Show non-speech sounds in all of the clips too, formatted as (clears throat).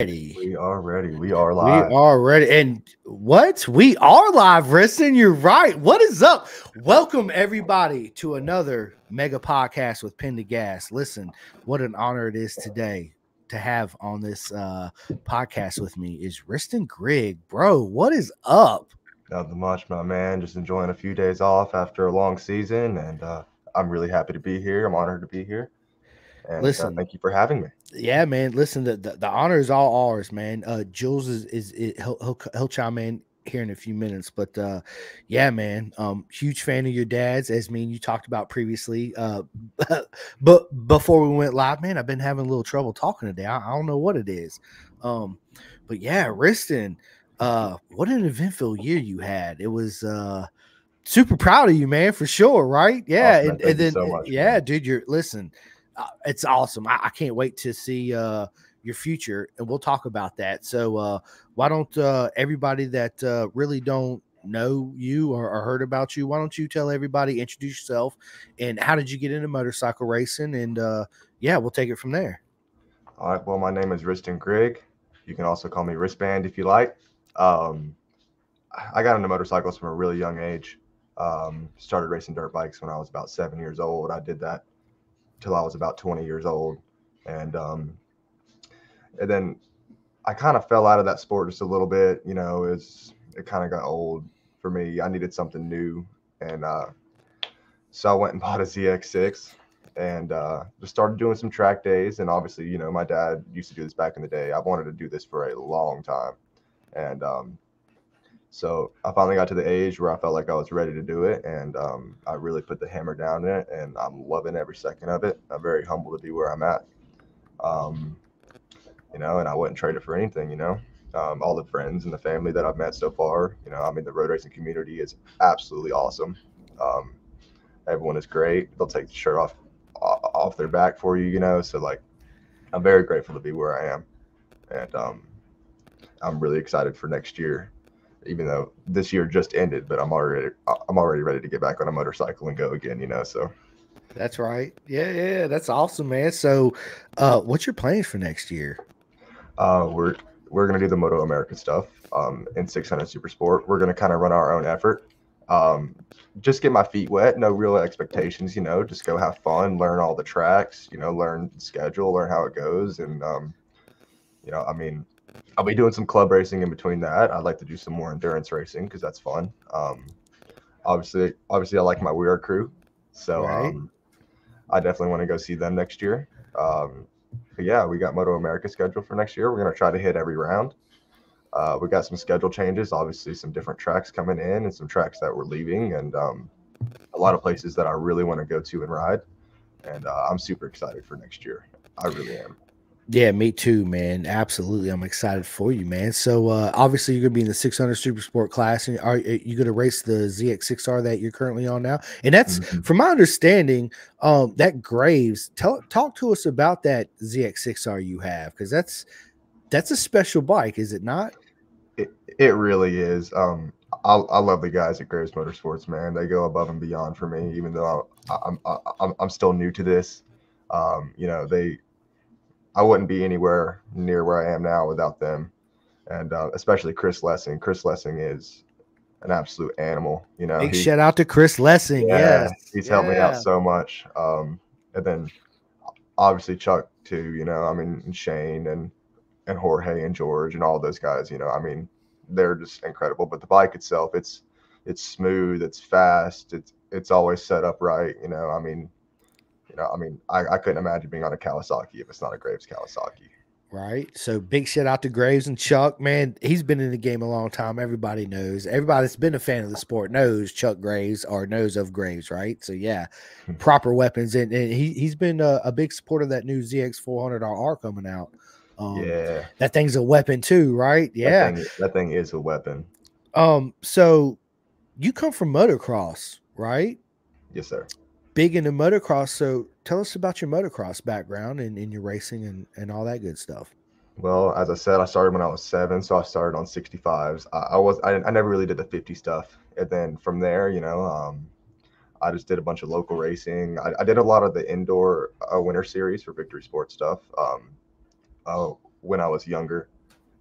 ready. We are ready. We are live. We are ready. And what? We are live, Wristin. You're right. What is up? Welcome, everybody, to another mega podcast with Gas. Listen, what an honor it is today to have on this uh, podcast with me is Wristin Grigg. Bro, what is up? Nothing much, my man. Just enjoying a few days off after a long season. And uh, I'm really happy to be here. I'm honored to be here. And, uh, Listen. thank you for having me. Yeah, man. Listen, the, the, the honor is all ours, man. Uh Jules is is, is he'll, he'll he'll chime in here in a few minutes, but uh yeah, man. Um, huge fan of your dad's, as me and you talked about previously. Uh, (laughs) but before we went live, man, I've been having a little trouble talking today. I, I don't know what it is. Um, but yeah, Wristin, uh, what an eventful year you had. It was uh super proud of you, man, for sure, right? Yeah, and, and then so much, yeah, man. dude, you're listen uh, it's awesome. I, I can't wait to see uh, your future, and we'll talk about that. So, uh, why don't uh, everybody that uh, really don't know you or, or heard about you, why don't you tell everybody, introduce yourself, and how did you get into motorcycle racing? And yeah, we'll take it from there. All right. Well, my name is Wristin Grigg. You can also call me Wristband if you like. Um, I got into motorcycles from a really young age. Um, started racing dirt bikes when I was about seven years old. I did that till I was about 20 years old. And, um, and then I kind of fell out of that sport just a little bit. You know, it's, it kind of got old for me. I needed something new. And uh, so I went and (laughs) bought a ZX6 and uh, just started doing some track days. And obviously, you know, my dad used to do this back in the day. I wanted to do this for a long time. And um, so I finally got to the age where I felt like I was ready to do it. And um, I really put the hammer down in it. And I'm loving every second of it. I'm very humble to be where I'm at. Um, you know, and I wouldn't trade it for anything, you know. Um, all the friends and the family that I've met so far, you know, I mean, the road racing community is absolutely awesome. Um, everyone is great. They'll take the shirt off off their back for you, you know. So like, I'm very grateful to be where I am, and um, I'm really excited for next year. Even though this year just ended, but I'm already I'm already ready to get back on a motorcycle and go again, you know. So That's right. Yeah, yeah, that's awesome, man. So, uh, what's your plans for next year? uh, we're we're gonna do the Moto America stuff um, in 600 Super Sport. We're gonna kind of run our own effort. Um, just get my feet wet, no real expectations, you know. Just go have fun, learn all the tracks, you know, learn schedule, learn how it goes, and um, you know, I mean, I'll be doing some club racing in between that. I'd like to do some more endurance racing because that's fun. Um, obviously, obviously, I like my WERA crew, so Right. um, I definitely want to go see them next year. Um, but yeah, we got Moto America scheduled for next year. We're gonna try to hit every round. Uh, we got some schedule changes, obviously some different tracks coming in and some tracks that we're leaving, and um, a lot of places that I really want to go to and ride. And uh, I'm super excited for next year. I really am. Yeah, me too, man. Absolutely, I'm excited for you, man. So uh, obviously, you're gonna be in the 600 Super Sport class, and are you gonna race the ZX6R that you're currently on now? And that's, Mhm. from my understanding, um, that Graves. Tell talk to us about that ZX6R you have, because that's that's a special bike, is it not? It, it really is. Um, I, I love the guys at Graves Motorsports, man. They go above and beyond for me, even though I, I'm I, I'm I'm still new to this. Um, you know, they I wouldn't be anywhere near where I am now without them, and uh, especially Chris Lessing. Chris Lessing is an absolute animal. You know, Big he- shout out to Chris Lessing. yeah, yes, he's helped me out so much. Um, and then obviously Chuck too. You know, I mean and Shane and and Jorge and George and all those guys. You know, I mean they're just incredible. But the bike itself, it's it's smooth, it's fast, it's it's always set up right. You know, I mean, you know, I mean, I, I couldn't imagine being on a Kawasaki if it's not a Graves Kawasaki. Right. So big shout out to Graves and Chuck. Man, he's been in the game a long time. Everybody knows. Everybody that's been a fan of the sport knows Chuck Graves or knows of Graves, right? So yeah, Hmm. proper weapons. And, and he he's been a, a big supporter of that new ZX 400RR coming out. Um, yeah, that thing's a weapon too, right? Yeah. that thing, that thing is a weapon. Um, so you come from motocross, right? Yes, sir. Big into motocross. So tell us about your motocross background and, and your racing and, and all that good stuff. Well, as I said, I started when I was seven, so I started on 65s. I, I was I, I never really did the 50 stuff, and then from there, you know, um, I just did a bunch of local racing. I, I did a lot of the indoor uh, winter series for Victory Sports stuff. Um, uh, when I was younger.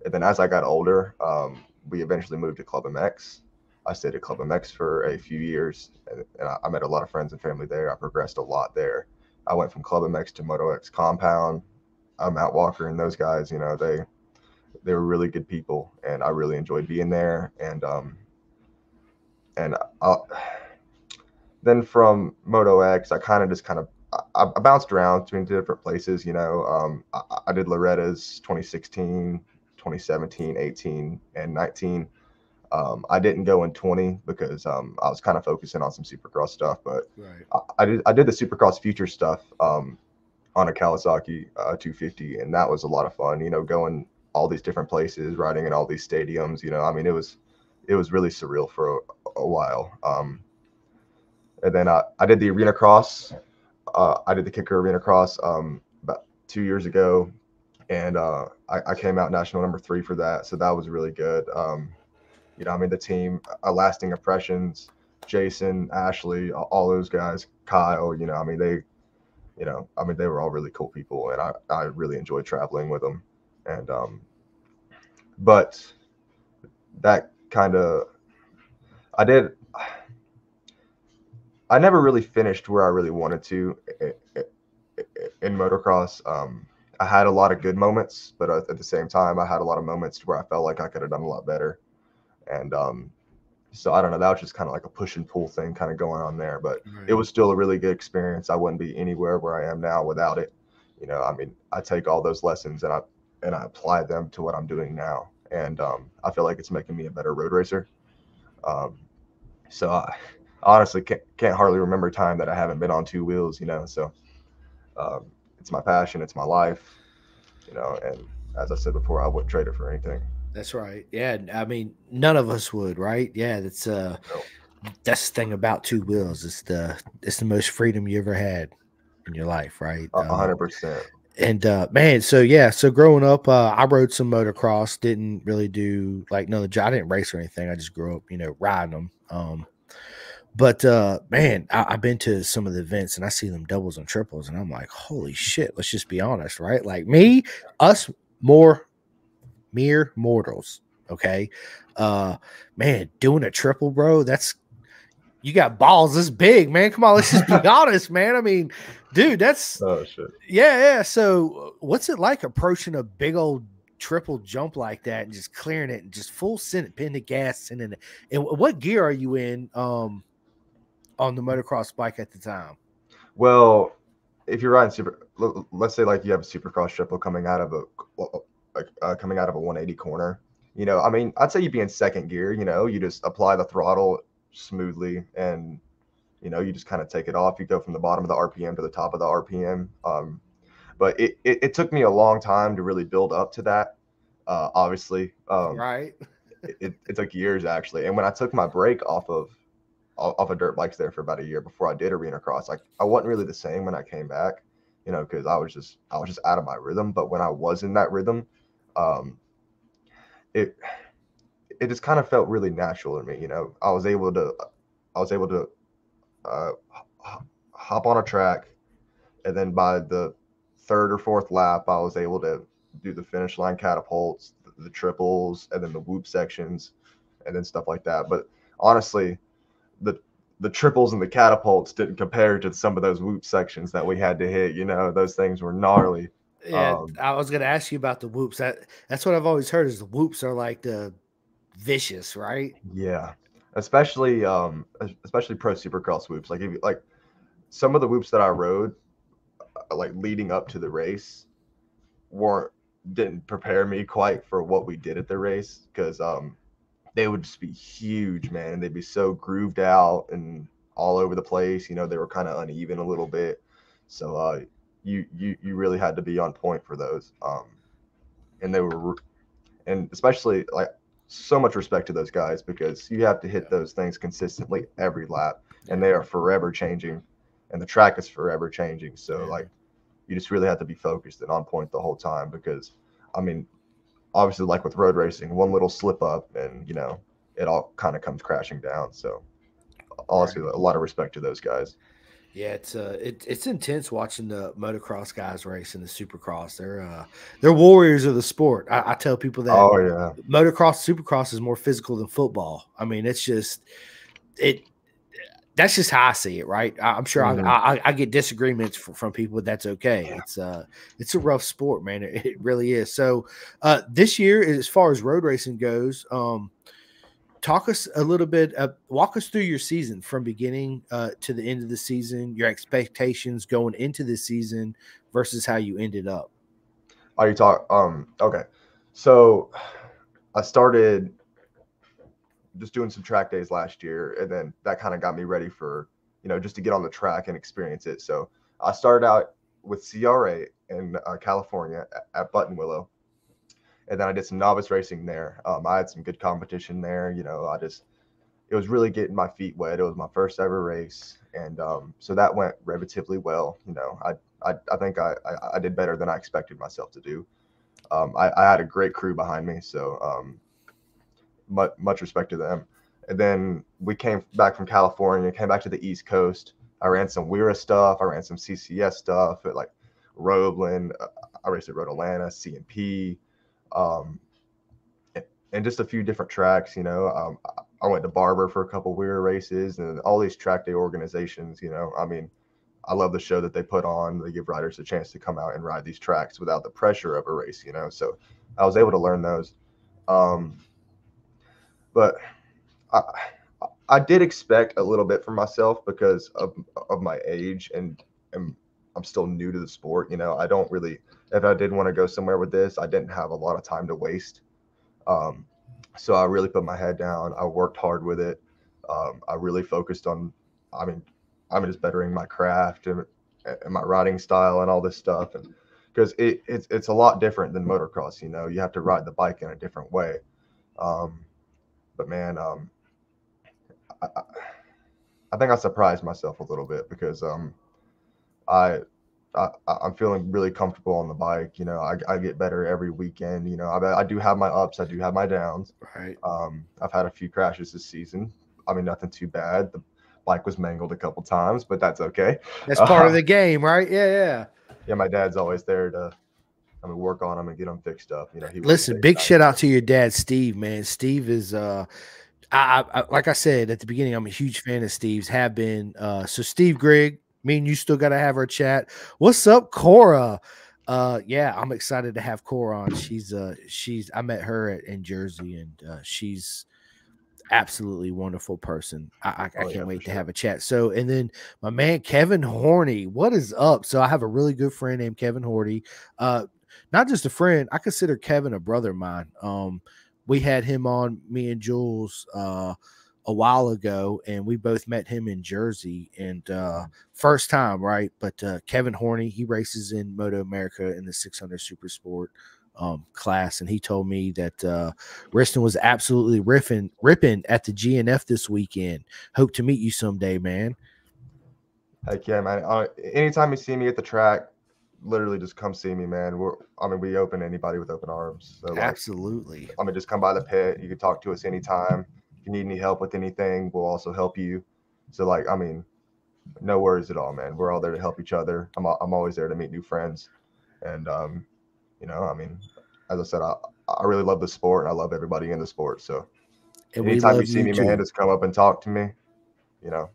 And then as I got older, um, we eventually moved to Club MX. I stayed at Club MX for a few years, and, and I, I, met a lot of friends and family there. I progressed a lot there. I went from Club MX to Moto X Compound. I'm Matt Walker and those guys. You know, they they were really good people, and I really enjoyed being there. And um, and I, then from Moto X, I kind of just kind of I, I, bounced around between different places. You know, um, I, I, did Loretta's 2016, 2017, 18, and 19. Um, I didn't go in 20 because um, I was kind of focusing on some Supercross stuff, but right. I, I, did I did the Supercross future stuff um, on a Kawasaki uh, 250, and that was a lot of fun. You know, going all these different places, riding in all these stadiums. You know, I mean, it was it was really surreal for a, a while. Um, and then I, I did the arena cross uh, I did the Kicker arena cross um, about two years ago, and uh, I, I, came out national number three for that. So that was really good. Um, you know, I mean, the team, uh, lasting impressions. Jason, Ashley, all, all those guys, Kyle. You know, I mean, they, you know, I mean, they were all really cool people, and I I really enjoyed traveling with them. And um, but that kind of, I did I never really finished where I really wanted to in motocross. Um, I had a lot of good moments, but at the same time, I had a lot of moments where I felt like I could have done a lot better. And um, so I don't know. That was just kind of like a push and pull thing, kind of going on there. But right. it was still a really good experience. I wouldn't be anywhere where I am now without it. You know, I mean, I take all those lessons and I and I apply them to what I'm doing now, and um, I feel like it's making me a better road racer. Um, so I, honestly can't, can't hardly remember time that I haven't been on two wheels, you know. So um, it's my passion, it's my life, you know. And as I said before, I wouldn't trade it for anything. That's right. Yeah, I mean, none of us would, right? Yeah, that's uh, no. that's the thing about two wheels. It's the it's the most freedom you ever had in your life, right? A hundred percent. And uh, man, so yeah, so growing up, uh, I rode some motocross. Didn't really do like no, job. I didn't race or anything. I just grew up, you know, riding them. Um, but uh, man, I, have been to some of the events and I see them doubles and triples, and I'm like, holy shit! Let's just be honest, right? Like me, us, more mere mortals. Okay, uh, man, doing a triple, bro. That's you got balls this big, man. Come on, let's just be (laughs) honest, man. I mean, dude, that's oh shit. Yeah, yeah. So, what's it like approaching a big old triple jump like that and just clearing it and just full send pin the gas and then and what gear are you in? Um, on the motocross bike at the time? Well, if you're riding super, let's say like you have a supercross triple coming out of a uh, coming out of a 180 corner. You know, I mean, I'd say you'd be in second gear. You know, you just apply the throttle smoothly, and you know, you just kind of take it off. You go from the bottom of the RPM to the top of the RPM. Um, but it, it, it took me a long time to really build up to that. Uh, obviously, um, right. it, it took years actually. And when I took my break off of off of dirt bikes there for about a year before I did arena cross. Like I wasn't really the same when I came back, you know, because I was just I was just out of my rhythm. But when I was in that rhythm, um, it it just kind of felt really natural to me. You know, I was able to I was able to uh, hop on a track, and then by the third or fourth lap, I was able to do the finish line catapults, the, the triples, and then the whoop sections, and then stuff like that. But honestly, the the triples and the catapults didn't compare to some of those whoop sections that we had to hit. You know, those things were gnarly. Yeah, um, I was going to ask you about the whoops. That that's what I've always heard is the whoops are like the vicious, right? Yeah, especially um especially pro supercross whoops. Like if you, like some of the whoops that I rode, uh, like leading up to the race, weren't didn't prepare me quite for what we did at the race because um they would just be huge, man. They'd be so grooved out and all over the place. You know, they were kind of uneven a little bit. So uh, you you you really had to be on point for those. Um, and they were, and especially like so much respect to those guys because you have to hit those things consistently every lap, and they are forever changing, and the track is forever changing. So like, you just really have to be focused and on point the whole time because, I mean, obviously like with road racing, one little slip up and you know it all kind of comes crashing down. So honestly, a lot of respect to those guys. Yeah, it's uh, it, it's intense watching the motocross guys race and the supercross. They're uh, they're warriors of the sport. I, I tell people that. Oh yeah, motocross, supercross is more physical than football. I mean, it's just it. That's just how I see it, right? I, am sure mm-hmm. I, I, I, get disagreements from, from people, but that's okay. It's uh, it's a rough sport, man. It, it really is. So, uh, this year, as far as road racing goes, um, talk us a little bit uh, walk us through your season from beginning uh, to the end of the season your expectations going into the season versus how you ended up. Are you talk um okay. So i started just doing some track days last year and then that kind of got me ready for you know just to get on the track and experience it. So i started out with cra in uh, california at, at buttonwillow and then I did some novice racing there. Um, I had some good competition there. You know, I just it was really getting my feet wet. It was my first ever race, and um, so that went relatively well. You know, I I, I think I, I, I did better than I expected myself to do. Um, I, I had a great crew behind me, so um, much much respect to them. And then we came back from California, came back to the East Coast. I ran some WERA stuff. I ran some CCS stuff at like Roebling. Uh, I raced at Road Atlanta, CMP um, and just a few different tracks. You know, um, I went to Barber for a couple weird races, and all these track day organizations. You know, I mean, I love the show that they put on. They give riders a chance to come out and ride these tracks without the pressure of a race. You know, so I was able to learn those. Um, but I, I did expect a little bit from myself because of of my age and and I'm still new to the sport. You know, I don't really if I did want to go somewhere with this, I didn't have a lot of time to waste. Um, so I really put my head down. I worked hard with it. Um, I really focused on, I mean, I'm just bettering my craft and, and my riding style and all this stuff. And because it, it's, it's a lot different than motocross, you know, you have to ride the bike in a different way. Um, but man, um, I, I think I surprised myself a little bit because um, I I, I'm feeling really comfortable on the bike. You know, I, I get better every weekend. You know, I, I do have my ups, I do have my downs. Right. Um, I've had a few crashes this season. I mean, nothing too bad. The bike was mangled a couple times, but that's okay. That's part uh, of the game, right? Yeah, yeah. Yeah, my dad's always there to, I mean, work on them and get them fixed up. You know, he listen. Big shout out to your dad, Steve. Man, Steve is uh. I, I, like I said at the beginning, I'm a huge fan of Steve's. Have been. Uh, so Steve Grigg, me and you still got to have our chat. What's up, Cora? Uh, yeah, I'm excited to have Cora on. She's uh, she's I met her at, in Jersey, and uh, she's absolutely wonderful person. I, I, I oh, can't yeah, wait to sure. have a chat. So, and then my man Kevin Horney, what is up? So, I have a really good friend named Kevin Horney. Uh, not just a friend, I consider Kevin a brother of mine. Um, we had him on me and Jules. Uh, a while ago, and we both met him in Jersey, and uh, first time, right? But uh, Kevin Horney, he races in Moto America in the 600 Super Sport um, class, and he told me that uh, Wristin was absolutely ripping, ripping at the GNF this weekend. Hope to meet you someday, man. Heck yeah, man! Uh, anytime you see me at the track, literally just come see me, man. We're, I mean, we open anybody with open arms. So, like, Absolutely. I mean, just come by the pit. You can talk to us anytime you need any help with anything, we'll also help you. So like, I mean, no worries at all, man. We're all there to help each other. I'm I'm always there to meet new friends, and um, you know, I mean, as I said, I I really love the sport. And I love everybody in the sport. So and anytime you see you me, too. man, just come up and talk to me. You know.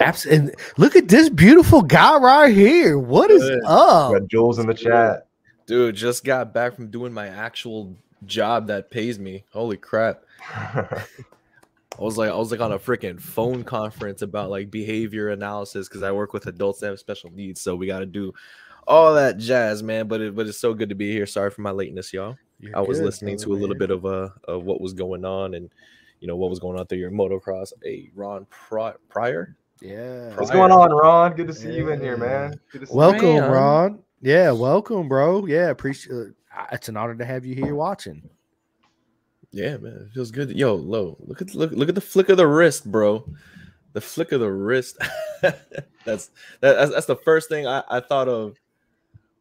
Absolutely. And look at this beautiful guy right here. What is Good. up? got Jules in the chat. Dude, just got back from doing my actual job that pays me. Holy crap. I was like, I was like on a freaking phone conference about like behavior analysis because I work with adults that have special needs. So we got to do all that jazz, man. But it, but it's so good to be here. Sorry for my lateness, y'all. You're I was good, listening to a little bit of uh of what was going on and you know what was going on through your motocross. Hey, Ron Pryor. Yeah. What's going on, Ron? Good to see yeah. you in here, man. welcome, Ron. Yeah, welcome, bro. Yeah, appreciate. Uh, it's an honor to have you here watching. Yeah, man, it feels good. Yo, low. Look at look look at the flick of the wrist, bro. The flick of the wrist. (laughs) that's that, that's, that's the first thing I, I thought of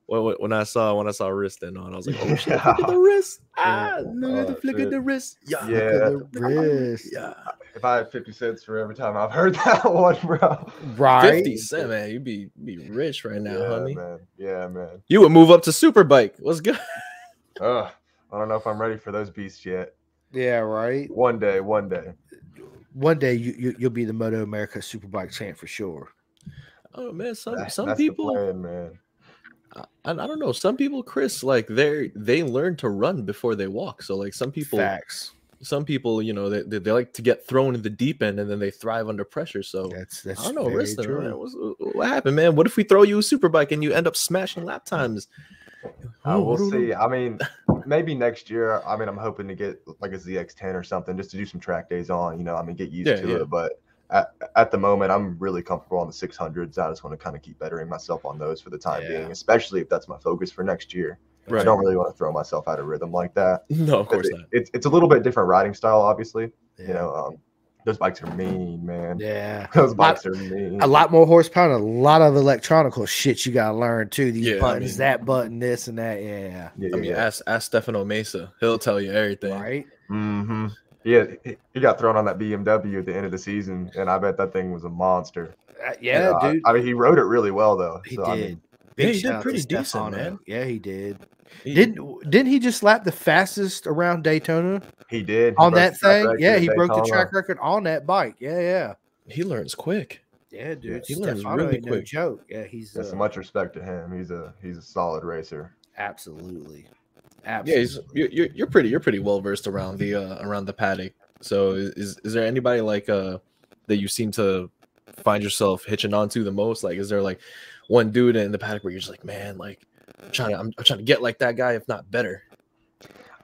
when, when I saw when I saw Wristin on, I was like, oh shit, look at the wrist. Ah, Yeah. look at the flick shit. at the wrist. Yeah. Yeah. Look at the wrist. Yeah. If I had 50 cents for every time I've heard (laughs) that one, bro. Right. 50 cent, man. You'd be be rich right now, yeah, honey. man. Yeah, man. You would move up to Superbike. What's good? (laughs) Ugh, I don't know if I'm ready for those beasts yet. Yeah, right. One day, one day. One day you, you you'll be the Moto America Superbike champ for sure. Oh man, some That- some that's the people plan, man. I, I don't know. Some people, Chris, like they they learn to run before they walk. So like some people Facts. some people, you know, they, they, they like to get thrown in the deep end and then they thrive under pressure. So That's that's I don't know, very Rista, true. man, what's- what happened, man? What if we throw you a super bike and you end up smashing lap times? Uh, we'll see. I mean, (laughs) maybe next year. I mean, I'm hoping to get like a ZX10 or something just to do some track days on. You know, I mean, get used Yeah, to yeah. it. But at, at the moment, I'm really comfortable on the 600s. I just want to kind of keep bettering myself on those for the time Yeah. being, especially if that's my focus for next year. I don't really want to throw myself out of rhythm like that. No, of course it- not. It's it's a little bit different riding style, obviously. You know, um, those bikes are mean, man. yeah. (laughs) Those bikes are mean. A lot more horsepower, and a lot of electronical shit you gotta learn too. These Yeah, I buttons, mean- that button, this and that. Yeah. Yeah, I mean, yeah. ask ask Stefano Mesa. He'll tell you everything. Right. Mm hmm Yeah, he- he got thrown on that BMW at the end of the season, and I bet that thing was a monster. Uh, You yeah, know, I- dude. I, mean, he rode it really well, though. he so, did. I mean, Yeah, he did shout out to pretty decent, Stefano. man. Yeah, he did. He- Didn't didn't he just lap the fastest around Daytona he did on broke that thing? Yeah, at he broke the track record on that bike. Yeah, yeah. he learns quick. Yeah, dude. he learns Stefano really ain't no quick. joke. Yeah, he's Yeah, so uh, much respect to him. He's a he's a solid racer. absolutely. Yeah, Absolutely. he's, you're, you're you're pretty you're pretty well versed around the uh, around the paddock. So is is there anybody like uh that you seem to find yourself hitching onto the most? Like, is there like one dude in the paddock where you're just like, man, like I'm trying to I'm, I'm trying to get like that guy, if not better.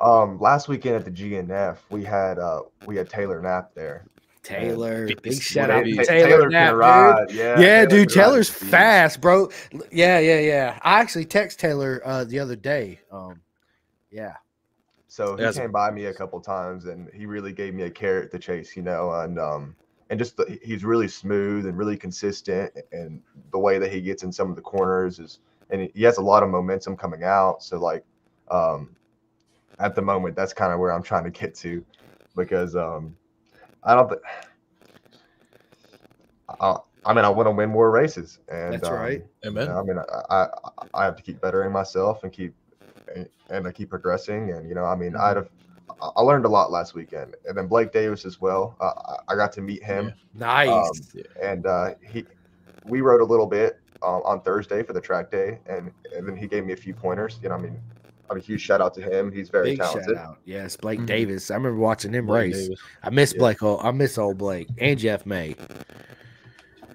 Um, last weekend at the GNF, we had uh we had Taylor Knapp there. Taylor. Big Big shout Yeah, out Ta- to Ta- Taylor, can Knapp, dude. ride. Yeah, Yeah, dude, can ride. Taylor's fast, bro. Yeah, yeah, yeah. I actually text Taylor uh the other day. Um, yeah, So he Yes. came by me a couple times, and he really gave me a carrot to chase, you know, and um, and just the, he's really smooth and really consistent, and the way that he gets in some of the corners is, and he has a lot of momentum coming out. So like, um, at the moment, that's kind of where I'm trying to get to, because um, I don't. Th- I, I mean, I want to win more races, and That's um, right. Amen. you know, I mean, I, I I have to keep bettering myself and keep and, and I keep progressing. And you know, I mean, I'd have I- I learned a lot last weekend, and then Blake Davis as well. Uh, I- I got to meet him, nice. Um, Yeah. and uh, he we rode a little bit um, on Thursday for the track day, and and then he gave me a few pointers. You know, I mean, I mean, huge shout out to him. He's very Big talented. shout out. Yes, Blake Mhm. Davis. I remember watching him Blake race. Davis. I miss Yeah. Blake. Oh, I miss old Blake and Jeff May.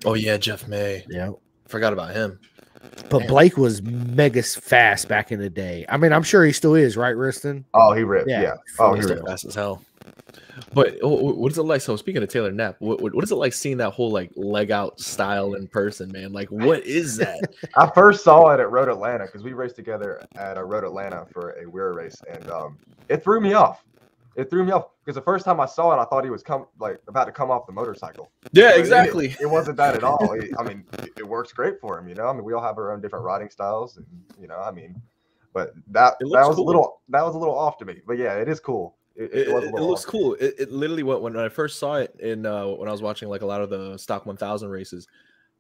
Oh yeah, Jeff May. Yeah, Forgot about him. but Damn. Blake was mega fast back in the day. I mean, I'm sure he still is, right, Wristin? Oh, he ripped. Yeah. Yeah. Oh, he He's still ripped. fast as hell. But wh- wh- what is it like? So speaking of Taylor Knapp, what, what is it like seeing that whole like leg out style in person, man? Like, what is that? (laughs) I first saw it at Road Atlanta because we raced together at a Road Atlanta for a WERA race, and um, it threw me off. It threw me off because the first time I saw it, I thought he was come like about to come off the motorcycle. yeah, But exactly. It, wasn't that at all. It- I mean, it, it works great for him. You know, I mean, we all have our own different riding styles, and you know, I mean, but that that was cool. a little that was a little off to me. But yeah, it is cool. It, It, it was it- it looks cool. It, it literally when when I first saw it in uh, when I was watching like a lot of the stock 1000 races,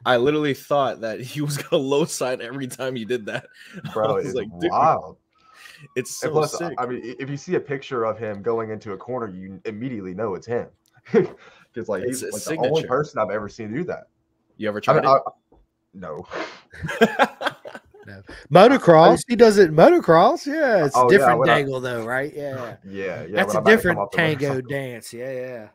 I literally thought that (laughs) he was gonna low side every time he did that. (laughs) bro. It's like, wild. it's so plus, sick. I mean, if you see a picture of him going into a corner, you immediately know it's him. (laughs) Because like It's he's like, the only person I've ever seen do that. you ever I tried mean, I, no. It? Motocross. He does it in motocross. Yeah, it's Oh, a yeah, different when I- though, right? Yeah. (laughs) Yeah, yeah. That's when a I'm about to come different tango (laughs) dance. Yeah, yeah.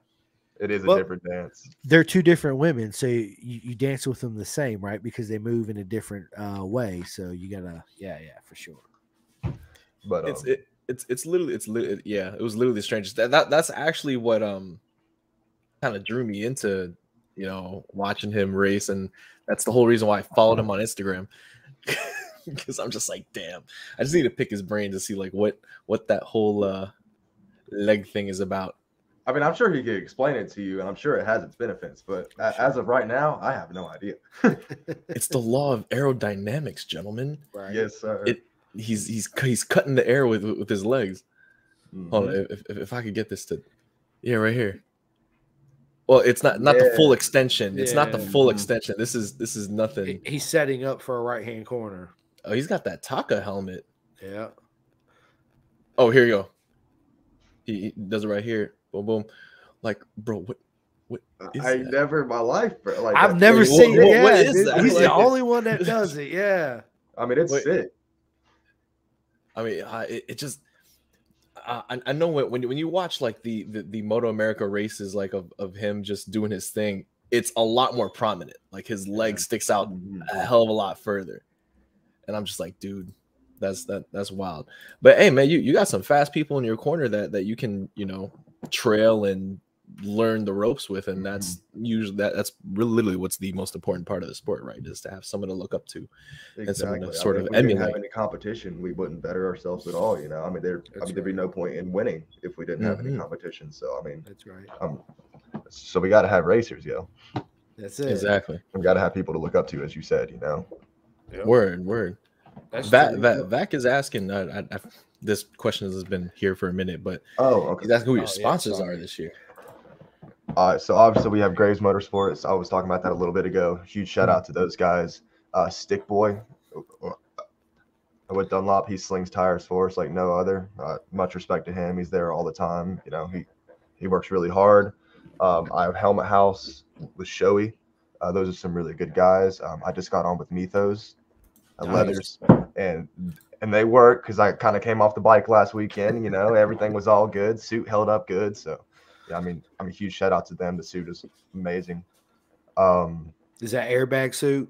It is a Well- different dance. They're two different women, so you, you dance with them the same, right? Because they move in a different uh, way. So you gotta, yeah, yeah, for sure. But um, it's it, it's it's literally it's li- yeah it was literally the strangest that, that that's actually what um kind of drew me into you know watching him race and that's the whole reason why i followed him on instagram (laughs) (laughs) because i'm just like damn i just need to pick his brain to see like what what that whole uh leg thing is about I mean, I'm sure he could explain it to you, and I'm sure it has its benefits. But Sure. as of right now, I have no idea. (laughs) It's the law of aerodynamics, gentlemen. right. Yes, sir. It- He's he's he's cutting the air with with his legs. Mhm. Hold on, if, if, if I could get this to, yeah, right here. Well, it's not not the full extension. It's not the Yeah. full Mhm. extension. This is this is nothing. He's setting up for a right hand corner. Oh, he's got that Taka helmet. Yeah. Oh, here you go. He, he does it right here. Boom, boom. Like, bro, what? What is I that? never in my life, bro. Like I've that- never Wait, seen what- it. what- what yeah, is dude. that? He's Like- the only one that (laughs) does it. Yeah. I mean, it's Wait. sick. I mean, I, it, it just. I, I- I know when when you- when you watch like the, the the Moto America races like of, of him just doing his thing, it's a lot more prominent. Like his leg sticks out Mhm. a hell of a lot further. And I'm just like, dude, that's that that's wild. But hey, man, you, you got some fast people in your corner that that you can, you know, trail and learn the ropes with, and that's usually that that's really literally what's the most important part of the sport, right? Is to have someone to look up to. and someone to Exactly. I sort mean, of if we didn't have emulate. any competition, we wouldn't better ourselves at all. You know, I mean, there, I That's mean, there'd be no point in winning if we didn't have any Mhm. competition. So, I mean, That's right. um, so we got to have racers, yo. That's it. Exactly. We got to have people to look up to, as you said. You know. Yep. Word, word. That's Vac, true. Vac, Vac is asking. Uh, I, I, this question has been here for a minute, but Oh, okay. he's asking who your Oh, sponsors sorry. are this year. All right, so obviously we have Graves Motorsports. I was talking about that a little bit ago. Huge shout out to those guys. Uh, Stick Boy uh, with Dunlop, he slings tires for us like no other. Uh, much respect to him. He's there all the time. You know, he he works really hard. Um, I have Helmet House with Shoei. Uh, those are some really good guys. Um, I just got on with Mythos, uh, Nice. Leathers, and and they work because I kind of came off the bike last weekend. You know, everything was all good. Suit held up good, so yeah, I mean, I'm a huge shout out to them. The suit is amazing. Um, Is that airbag suit?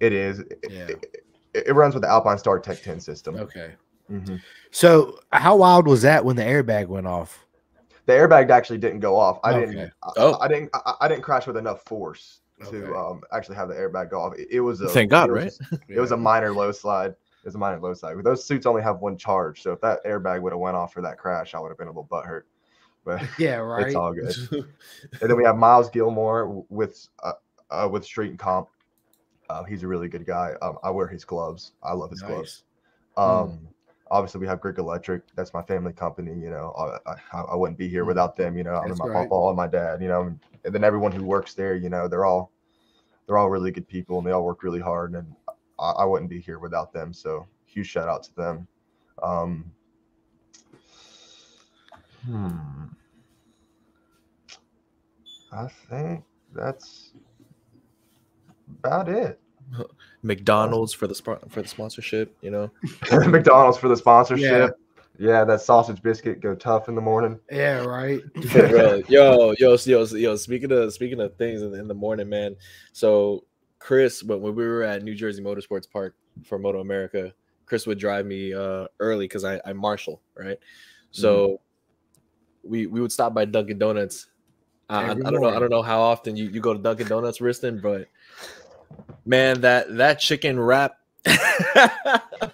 it is. It, Yeah. it, it runs with the Alpine Star Tech 10 system. Okay. Mhm. So how wild was that when the airbag went off? The airbag actually didn't go off. I Okay. didn't. I, Oh. I didn't. I, I didn't crash with enough force Okay. to um, actually have the airbag go off. It, it was a. Thank God, it was right? It was a minor low slide. It was a minor low slide. Those suits only have one charge, so if that airbag would have went off for that crash, I would have been a little butthurt. But (laughs) Yeah, right. (laughs) it's all good. (laughs) and then we have Miles Gilmore with uh, uh, with Street and Comp. Uh, he's a really good guy. Um, I wear his gloves. I love his gloves. Nice. Um, obviously we have Grigg Electric. That's my family company. You know, I, I, I wouldn't be here without them. You know, I mean, my right. papa and my dad. You know, and then everyone who works there. You know, they're all they're all really good people and they all work really hard. And I, I wouldn't be here without them. So huge shout out to them. Um, hmm. I think that's about it. (laughs) McDonald's for the spo- for the sponsorship, you know. (laughs) McDonald's for the sponsorship. Yeah. that sausage biscuit go tough in the morning. Yeah, right. (laughs) Bro, yo, yo, yo, yo. Speaking of speaking of things in, in the morning, man. So Chris, when, when we were at New Jersey Motorsports Park for Moto America, Chris would drive me uh, early because I, I marshal, right? So we we would stop by Dunkin' Donuts. I, I, I don't know. I don't know how often you, you go to Dunkin' Donuts, Wristin, but man, that that chicken wrap. (laughs)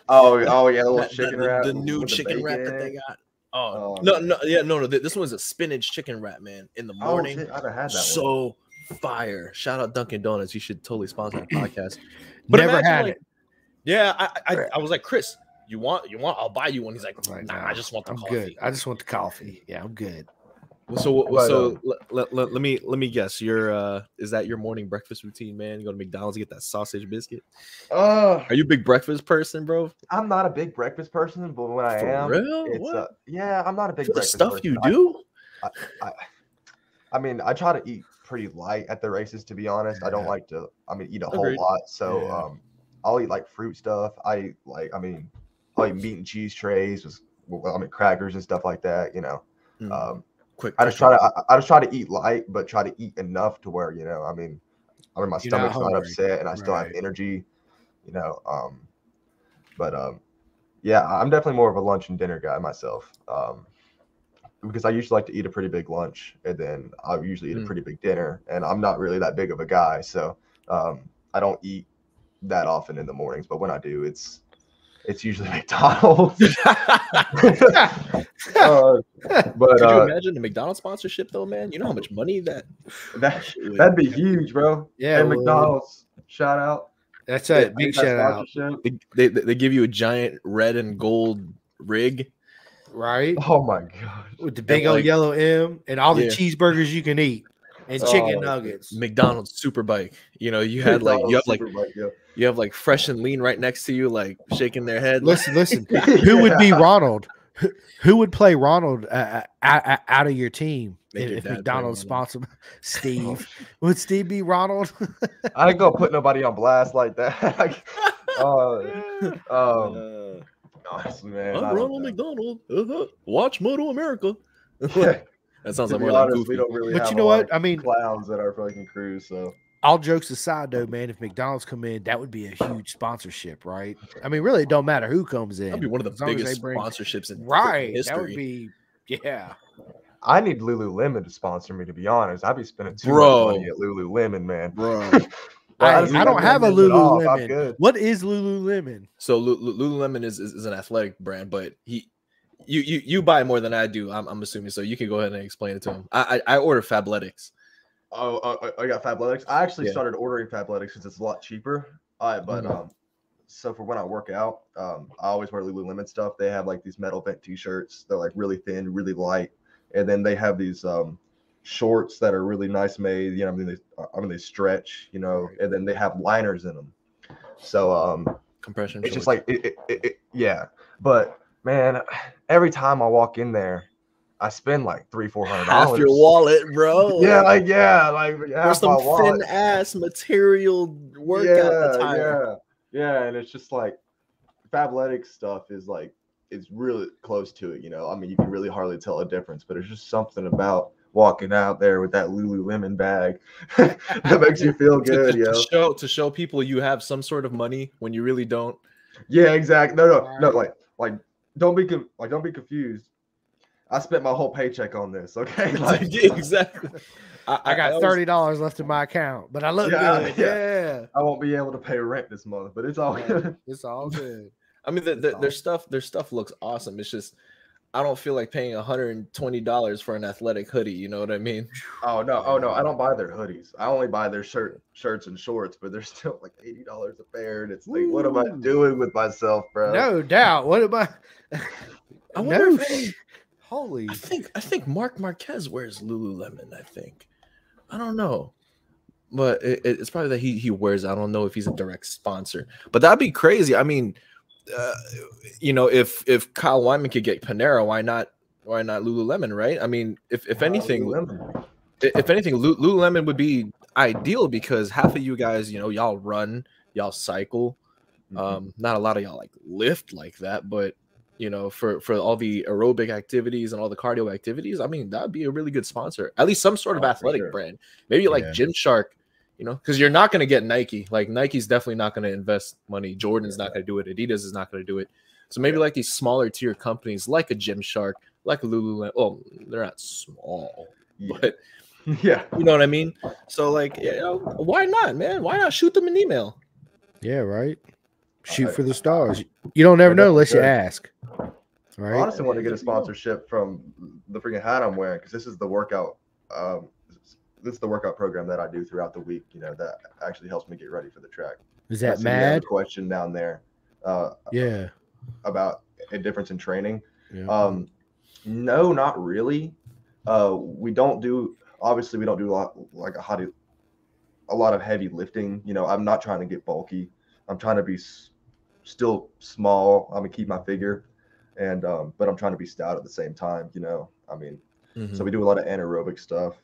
Oh, oh yeah, the little chicken the, wrap. the new with the chicken wrap that they got. Oh, Oh, no, man. no, yeah, no, no. th- This one's a spinach chicken wrap, man. In the Oh, morning, shit, I haven't had that one. so fire. Shout out Dunkin' Donuts. You should totally sponsor the (clears throat) podcast. But Never imagine, had like- it. Yeah, I, I, I was like, Chris, you want, you want? I'll buy you one. He's like, Right Nah. I just want the I'm coffee. good. I just want the coffee. Yeah, I'm good. So, But, so um, let, let, let me let me guess. Your uh, is that your morning breakfast routine, man? You go to McDonald's, get that sausage biscuit. Uh, Are you a big breakfast person, bro? I'm not a big breakfast person, but when I For am, real? it's uh, yeah, I'm not a big For the stuff person. you I- do? I, I mean, I try to eat pretty light at the races. To be honest, I don't like to. I mean, eat a Agreed. whole lot. So, Yeah. um, I'll eat like fruit stuff. I eat like, I mean, I'll eat meat and cheese trays with, well, I mean, crackers and stuff like that. You know, Mm, um, quick, I just try to, I, I just try to eat light, but try to eat enough to where you know, I mean, I mean, my You're stomach's not, hungry. upset and I still have energy. You know, um, but um, yeah, I'm definitely more of a lunch and dinner guy myself. Um, because I usually like to eat a pretty big lunch and then I usually eat Mm. a pretty big dinner, and I'm not really that big of a guy, so um, I don't eat that often in the mornings. But when I do, it's it's usually (laughs) McDonald's. (laughs) uh, but Could you uh, imagine a McDonald's sponsorship though, man? You know how much money that (laughs) that'd that'd be huge, bro. Yeah, and. McDonald's shout out. That's Yeah, it. Big that shout out. They, they, they give you a giant red and gold rig. Right? Oh my god. With the big old like- yellow M and all the Yeah. cheeseburgers you can eat and Oh, chicken nuggets. McDonald's super bike. You know, you had like you have like Super bike, yeah. You have like fresh and lean right next to you, like shaking their head. Listen, listen. (laughs) Who would be Ronald? Who- Who would play Ronald uh, uh, uh, out of your team Make if, your if dad play McDonald's Ronald. sponsored (laughs) Steve? Would Steve be Ronald? (laughs) I ain't gonna put nobody on blast like that. uh, um, Uh, honestly, man. I'm Ronald. McDonald. Uh-huh. Watch Moto America. Yeah, that sounds to like be more like honest, Goofy. we don't really but have you know what? I mean, clowns that are fucking crews. So all jokes aside, though, man, if McDonald's come in, that would be a huge sponsorship, right? I mean, really, it don't matter who comes in. That'd be one of the as they biggest bring- sponsorships in Right. history. That would be, yeah. I need Lululemon to sponsor me. To be honest, I'd be spending too Bro. much money at Lululemon, man. bro. (laughs) I, just I don't have a lemons it off, I'm Lululemon. What is Lululemon? So Lu- Lu- Lululemon is, is is an athletic brand, but he, you you you buy more than I do. I'm, I'm assuming. So you can go ahead and explain it to him. I I, I order Fabletics. Oh, uh, I got Fabletics. I actually Yeah. started ordering Fabletics because it's a lot cheaper. Uh, but Mhm. um, so for when I work out, um, I always wear Lululemon stuff. They have like these metal vent T-shirts. They're like really thin, really light, and then they have these um shorts that are really nice made. You know, I mean, they, I mean they stretch. You know, and then they have liners in them. So um, Compression. it's just like it, it, it- yeah. But man, every time I walk in there, I spend like three, four hundred dollars. half your wallet, bro. Yeah, like yeah, like or half some thin ass material workout attire. Yeah, yeah, and it's just like Fabletics stuff is like it's really close to it. You know, I mean, you can really hardly tell a difference, but it's just something about walking out there with that Lululemon bag (laughs) that makes you feel (laughs) good, to- yo. to show to show people you have some sort of money when you really don't. Yeah, exactly. No, no, no. Like, like, don't be like, don't be confused. I spent my whole paycheck on this. (laughs) Okay, (laughs) like, exactly. (laughs) I got thirty dollars left in my account, but I look Yeah, good. yeah. Yeah, I won't be able to pay rent this month, but it's all good. It's all good. I mean, the, the, their stuff, their stuff looks awesome. It's just, I don't feel like paying hundred and twenty dollars for an athletic hoodie. You know what I mean? Oh no, oh no, I don't buy their hoodies. I only buy their shirt, shirts and shorts, but they're still like eighty dollars a pair, and it's like, what am I doing with myself, bro? No doubt. What am I? I wonder no, if any- sh- holy. I think I think Marc Marquez wears Lululemon. I think. I don't know, but it, it- it's probably that he he wears. I don't know if he's a direct sponsor, but that'd be crazy. I mean, uh, you know, if if Kyle Wyman could get Panera, why not? Why not Lululemon? Right? I mean, if if anything, Lululemon. if anything, Lululemon would be ideal because half of you guys, you know, y'all run, y'all cycle. Mhm. Um, not a lot of y'all like lift like that, but you know, for for all the aerobic activities and all the cardio activities, I mean, that'd be a really good sponsor. At least some sort of Oh, athletic sure. brand. Maybe like Yeah. Gymshark, you know, because you're not going to get Nike. Like Nike's definitely not going to invest money. Jordan's not going to do it. Adidas is not going to do it. So maybe like these smaller tier companies, like a Gymshark, like a Lululemon. Oh, they're not small, (laughs) yeah. but (laughs) yeah. you know what I mean. So like, you know, why not, man? Why not shoot them an email? Yeah, right. Shoot I- for the stars. You don't never know that's unless you good. ask. I Right. honestly want to get a There you go. sponsorship from the freaking hat I'm wearing because this is the workout. Um, this is the workout program that I do throughout the week. You know that actually helps me get ready for the track. Is that see you a mad? question down there uh, Yeah. about a difference in training. yeah. Um, no, not really. Uh, we don't do obviously we don't do a lot like a hot, a lot of heavy lifting. You know, I'm not trying to get bulky. I'm trying to be s- still small. I'm gonna keep my figure, and um, but I'm trying to be stout at the same time. You know, I mean, Mm-hmm. so we do a lot of anaerobic stuff.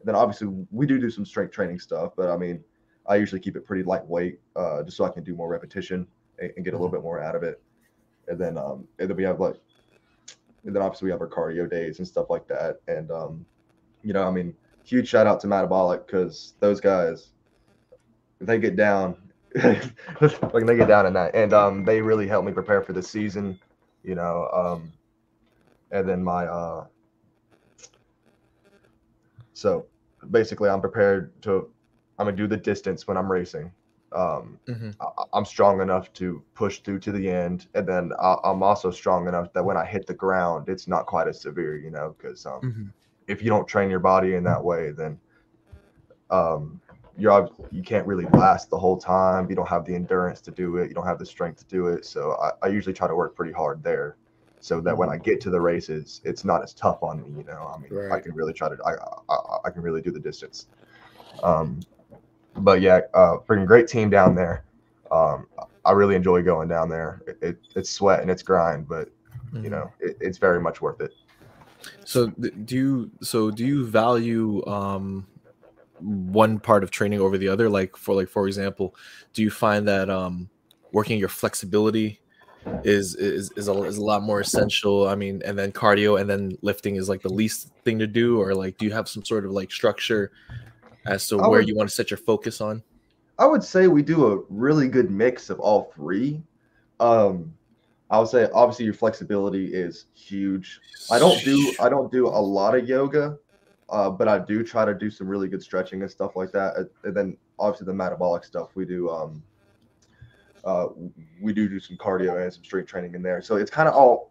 And then obviously we do do some strength training stuff, but I mean, I usually keep it pretty lightweight, uh, just so I can do more repetition and, and get a little bit more out of it. And then, um, and then we have like, and then obviously we have our cardio days and stuff like that. And, um, you know, I mean, huge shout out to Metabolic because those guys, they get down, like they get down in that, and um, they really help me prepare for the season. You know, um, and then my uh, so basically, I'm prepared to. I'm gonna do the distance when I'm racing, Um, Mhm. I, I'm strong enough to push through to the end, and then I, I'm also strong enough that when I hit the ground, it's not quite as severe, you know, because um, Mhm. if you don't train your body in that way, then um, you're you can't really last the whole time. You don't have the endurance to do it. You don't have the strength to do it. So I, I usually try to work pretty hard there, so that when I get to the races, it's not as tough on me. You know, I mean, I can really try to I, I I can really do the distance. Um, but yeah, uh, freaking great team down there. Um, I really enjoy going down there. It, it, it's sweat and it's grind, but you Mhm. know, it, it's very much worth it. So do you so do you value um one part of training over the other? Like for like for example, do you find that um working your flexibility is is is a, is a lot more essential? I mean, and then cardio and then lifting is like the least thing to do, or like do you have some sort of like structure as to I where would- you want to set your focus on? I would say we do a really good mix of all three. Um, I would say obviously your flexibility is huge. I don't do I don't do a lot of yoga, uh, but I do try to do some really good stretching and stuff like that. And- And then obviously the metabolic stuff we do. Um, uh, we do do some cardio and some strength training in there. So it's kind of all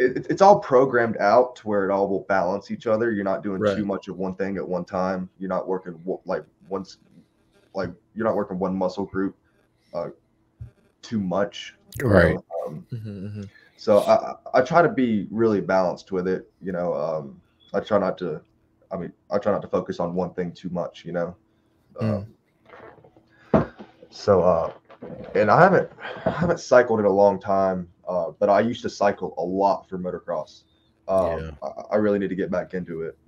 it, it's all programmed out to where it all will balance each other. You're not doing Right. too much of one thing at one time. You're not working like once like you're not working one muscle group uh, too much. you know? Right. Um, Mhm, mhm. so I, I I try to be really balanced with it. You know, um, I try not to. I mean, I try not to focus on one thing too much. You know. Mm. Um, so, uh, and I haven't I haven't cycled in a long time, uh, but I used to cycle a lot for motocross. Um, Yeah. I, I really need to get back into it,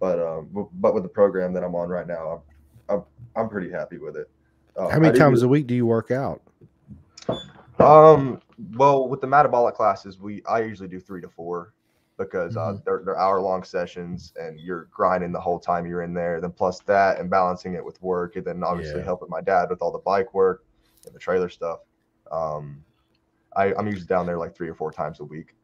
but um, w- but with the program that I'm on right now, I'm I'm, I'm pretty happy with it. Uh, How many times a week do you work out? um, well, with the metabolic classes, we I usually do three to four because uh, they're they're hour long sessions and you're grinding the whole time you're in there. Then plus that and balancing it with work, and then obviously Yeah. helping my dad with all the bike work and the trailer stuff. Um, I, I'm usually down there like three or four times a week.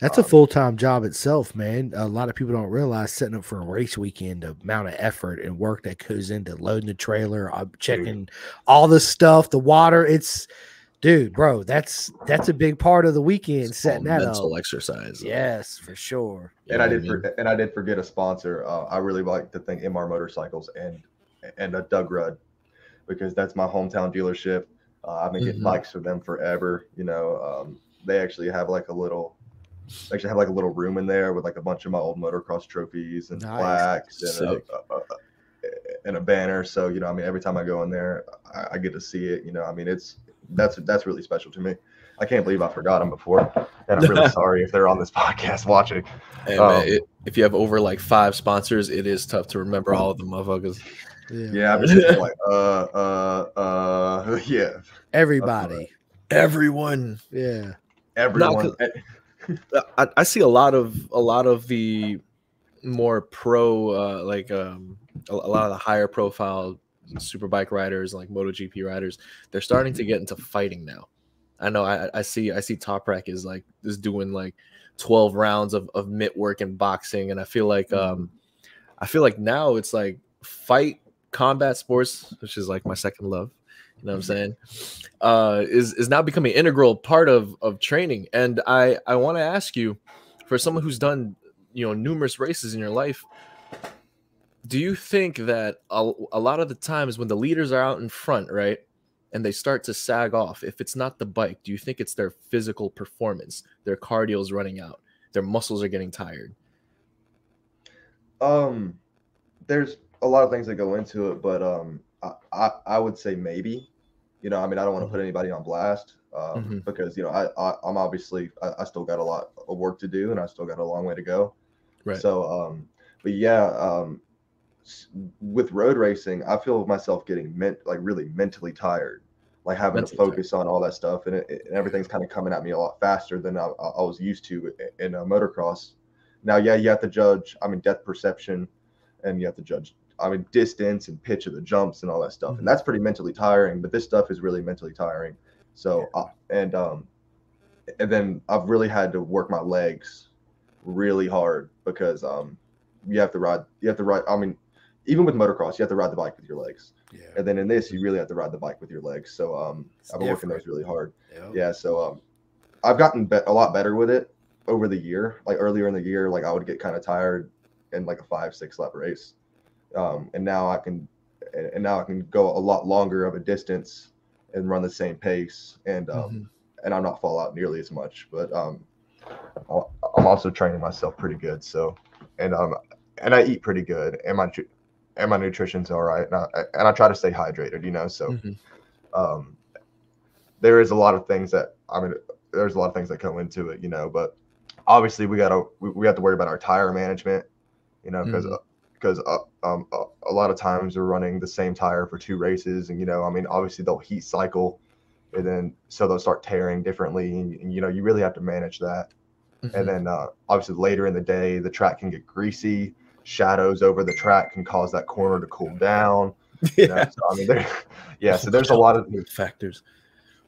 That's a Um, full time job itself, man. A lot of people don't realize setting up for a race weekend, the amount of effort and work that goes into loading the trailer, uh, checking all the stuff, the water. It's, dude, bro, that's that's a big part of the weekend It's all setting that up. mental exercise. Yes, for sure. You and know I what did mean? for, and I did forget a sponsor. Uh, I really like to thank MR Motorcycles and and a Doug Rudd because that's my hometown dealership. Uh, I've been getting Mhm. bikes from them forever. You know, um, they actually have like a little, they actually have like a little room in there with like a bunch of my old motocross trophies and Nice. plaques and a, a, a, and a banner. So you know, I mean, every time I go in there, I, I get to see it. You know, I mean, it's that's that's really special to me. I can't believe I forgot them before, and I'm really (laughs) sorry if they're on this podcast watching. Hey, man, Um, it, if you have over like five sponsors, it is tough to remember all of the motherfuckers. Yeah. Yeah, I'm just like, uh, uh, uh, (laughs) yeah. Everybody. Everyone. Yeah. Everyone. I, I see a lot of a lot of the more pro uh like um a, a lot of the higher profile superbike riders like MotoGP riders they're starting to get into fighting now. I know I, I see I see Toprak is like is doing like 12 rounds of, of mitt work and boxing and I feel like um I feel like now it's like fight combat sports which is like my second love you know what I'm saying? Uh is is now becoming an integral part of of training. And I I want to ask you for someone who's done you know numerous races in your life do you think that a, a lot of the times when the leaders are out in front right and they start to sag off if it's not the bike do you think it's their physical performance their cardio is running out their muscles are getting tired Um, there's a lot of things that go into it, but um, I, I, I would say maybe. You know, I mean, I don't want to put anybody on blast um, Mhm. because you know I, I I'm obviously I, I still got a lot of work to do and I still got a long way to go. right So um, but yeah, um, with road racing, I feel myself getting meant like really mentally tired, like having Mentally to tired. focus on all that stuff, and, it, and everything's kind of coming at me a lot faster than I, I was used to in uh, motocross. Now, yeah, you have to judge. I mean, depth perception, and you have to judge. I mean, distance and pitch of the jumps and all that stuff, Mhm. and that's pretty mentally tiring. But this stuff is really mentally tiring. So, uh, and um, and then I've really had to work my legs really hard because um, you have to ride. You have to ride. I mean, even with motocross, you have to ride the bike with your legs, Yeah. and then in this, you really have to ride the bike with your legs. So um, It's I've been working those really hard. Yep. Yeah, so um, I've gotten be- a lot better with it over the year. Like earlier in the year, like I would get kind of tired in like a five, six lap race, um, and now I can, and now I can go a lot longer of a distance and run the same pace, and um, Mhm. and I'm not fall out nearly as much. But um, I'm also training myself pretty good. So, and um, and I eat pretty good, and my and my nutrition's all right, and I, and I try to stay hydrated. You know, so Mhm. um, there is a lot of things that I mean, there's a lot of things that go into it, you know. But obviously, we gotta we, we have to worry about our tire management, you know, because because uh, um, a, a lot of times we're running the same tire for two races, and you know, I mean, obviously they'll heat cycle, and then so they'll start tearing differently, and, and you know, you really have to manage that. Mhm. And then uh, obviously later in the day, the track can get greasy. Shadows over the track can cause that corner to cool down. (laughs) You know? yeah. So, I mean, there, (laughs) yeah. So there's a lot of factors.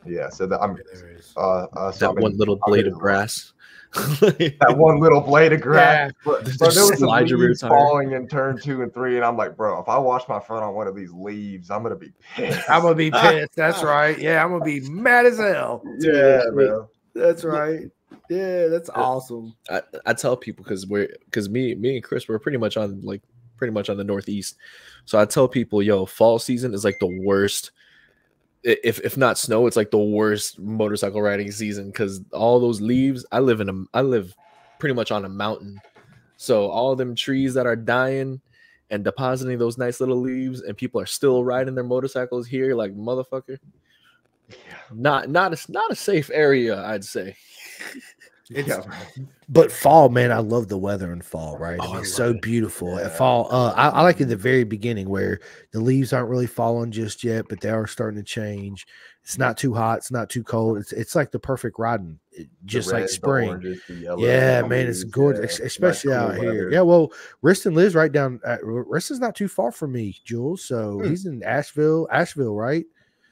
yeah. So that I'm Yeah, there is. uh, uh so I That mean, one little I blade mean, of grass. (laughs) that one little blade of grass. But, Just but there was some slide your rear leaves falling in turn two and three, and I'm like, bro, if I wash my front on one of these leaves, I'm gonna be pissed. I'm gonna be pissed. That's right. Yeah, I'm gonna be mad as hell. yeah, bro. That's right. Yeah, that's uh, awesome. I, I tell people because we're because me me and Chris we're pretty much on like pretty much on the northeast. So I tell people, yo, fall season is like the worst. If if not snow, it's like the worst motorcycle riding season because all those leaves. I live in a I live pretty much on a mountain, so all them trees that are dying and depositing those nice little leaves, and people are still riding their motorcycles here like motherfucker. Yeah. Not not a not a safe area, I'd say. (laughs) It's, Yeah. But fall, man, I love the weather in fall, right? Oh, I I mean, it's so it. beautiful. Yeah. At fall, uh, I, I like in the very beginning where the leaves aren't really falling just yet, but they are starting to change. It's not too hot, it's not too cold. It's it's like the perfect riding, it- The just like reds, the spring. oranges, the yellows, Yeah, man, it's gorgeous, yeah. especially cool out here. Yeah, well, Wristin lives right down. Uh, Wristin's not too far from me, Jules. So Hmm. he's in Asheville, Asheville, right?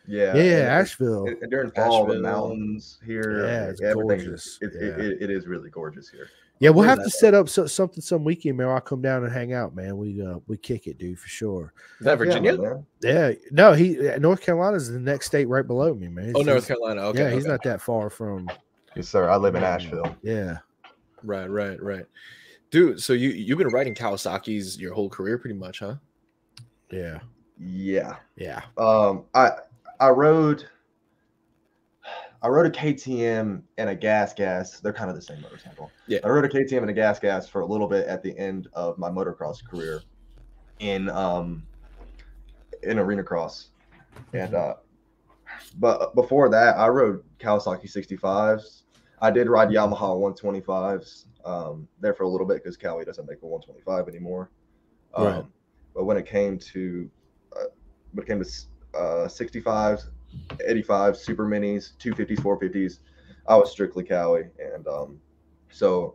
Yeah, Yeah, Asheville. and- and during fall, the mountains here, Yeah, it's everything's gorgeous. It, it, Yeah. it, it is really gorgeous here. Yeah, we'll have to at? set up so, something some weekend, man. I'll come down and hang out, man. We uh, we kick it, dude, for sure. Is that Yeah, Virginia? man. Yeah, no, he uh, North Carolina is the next state right below me, man. Oh, North Carolina. Okay. yeah, he's not that far from. Yes, sir. I live in Asheville. Yeah, Right, right, right. Dude, so you you've been riding Kawasaki's your whole career pretty much, huh? yeah, Yeah. yeah. Um, I I rode I rode a KTM and a gas gas. They're kind of the same motorcycle. Yeah. I rode a KTM and a gas gas for a little bit at the end of my motocross career in um in arena cross. And uh but before that I rode Kawasaki 65s. I did ride Yamaha 125s um there for a little bit because Kawi doesn't make a 125 anymore. Um, Right. but when it came to uh, when it came to uh 65s 85 super minis 250s 450s i was strictly Kawi and um so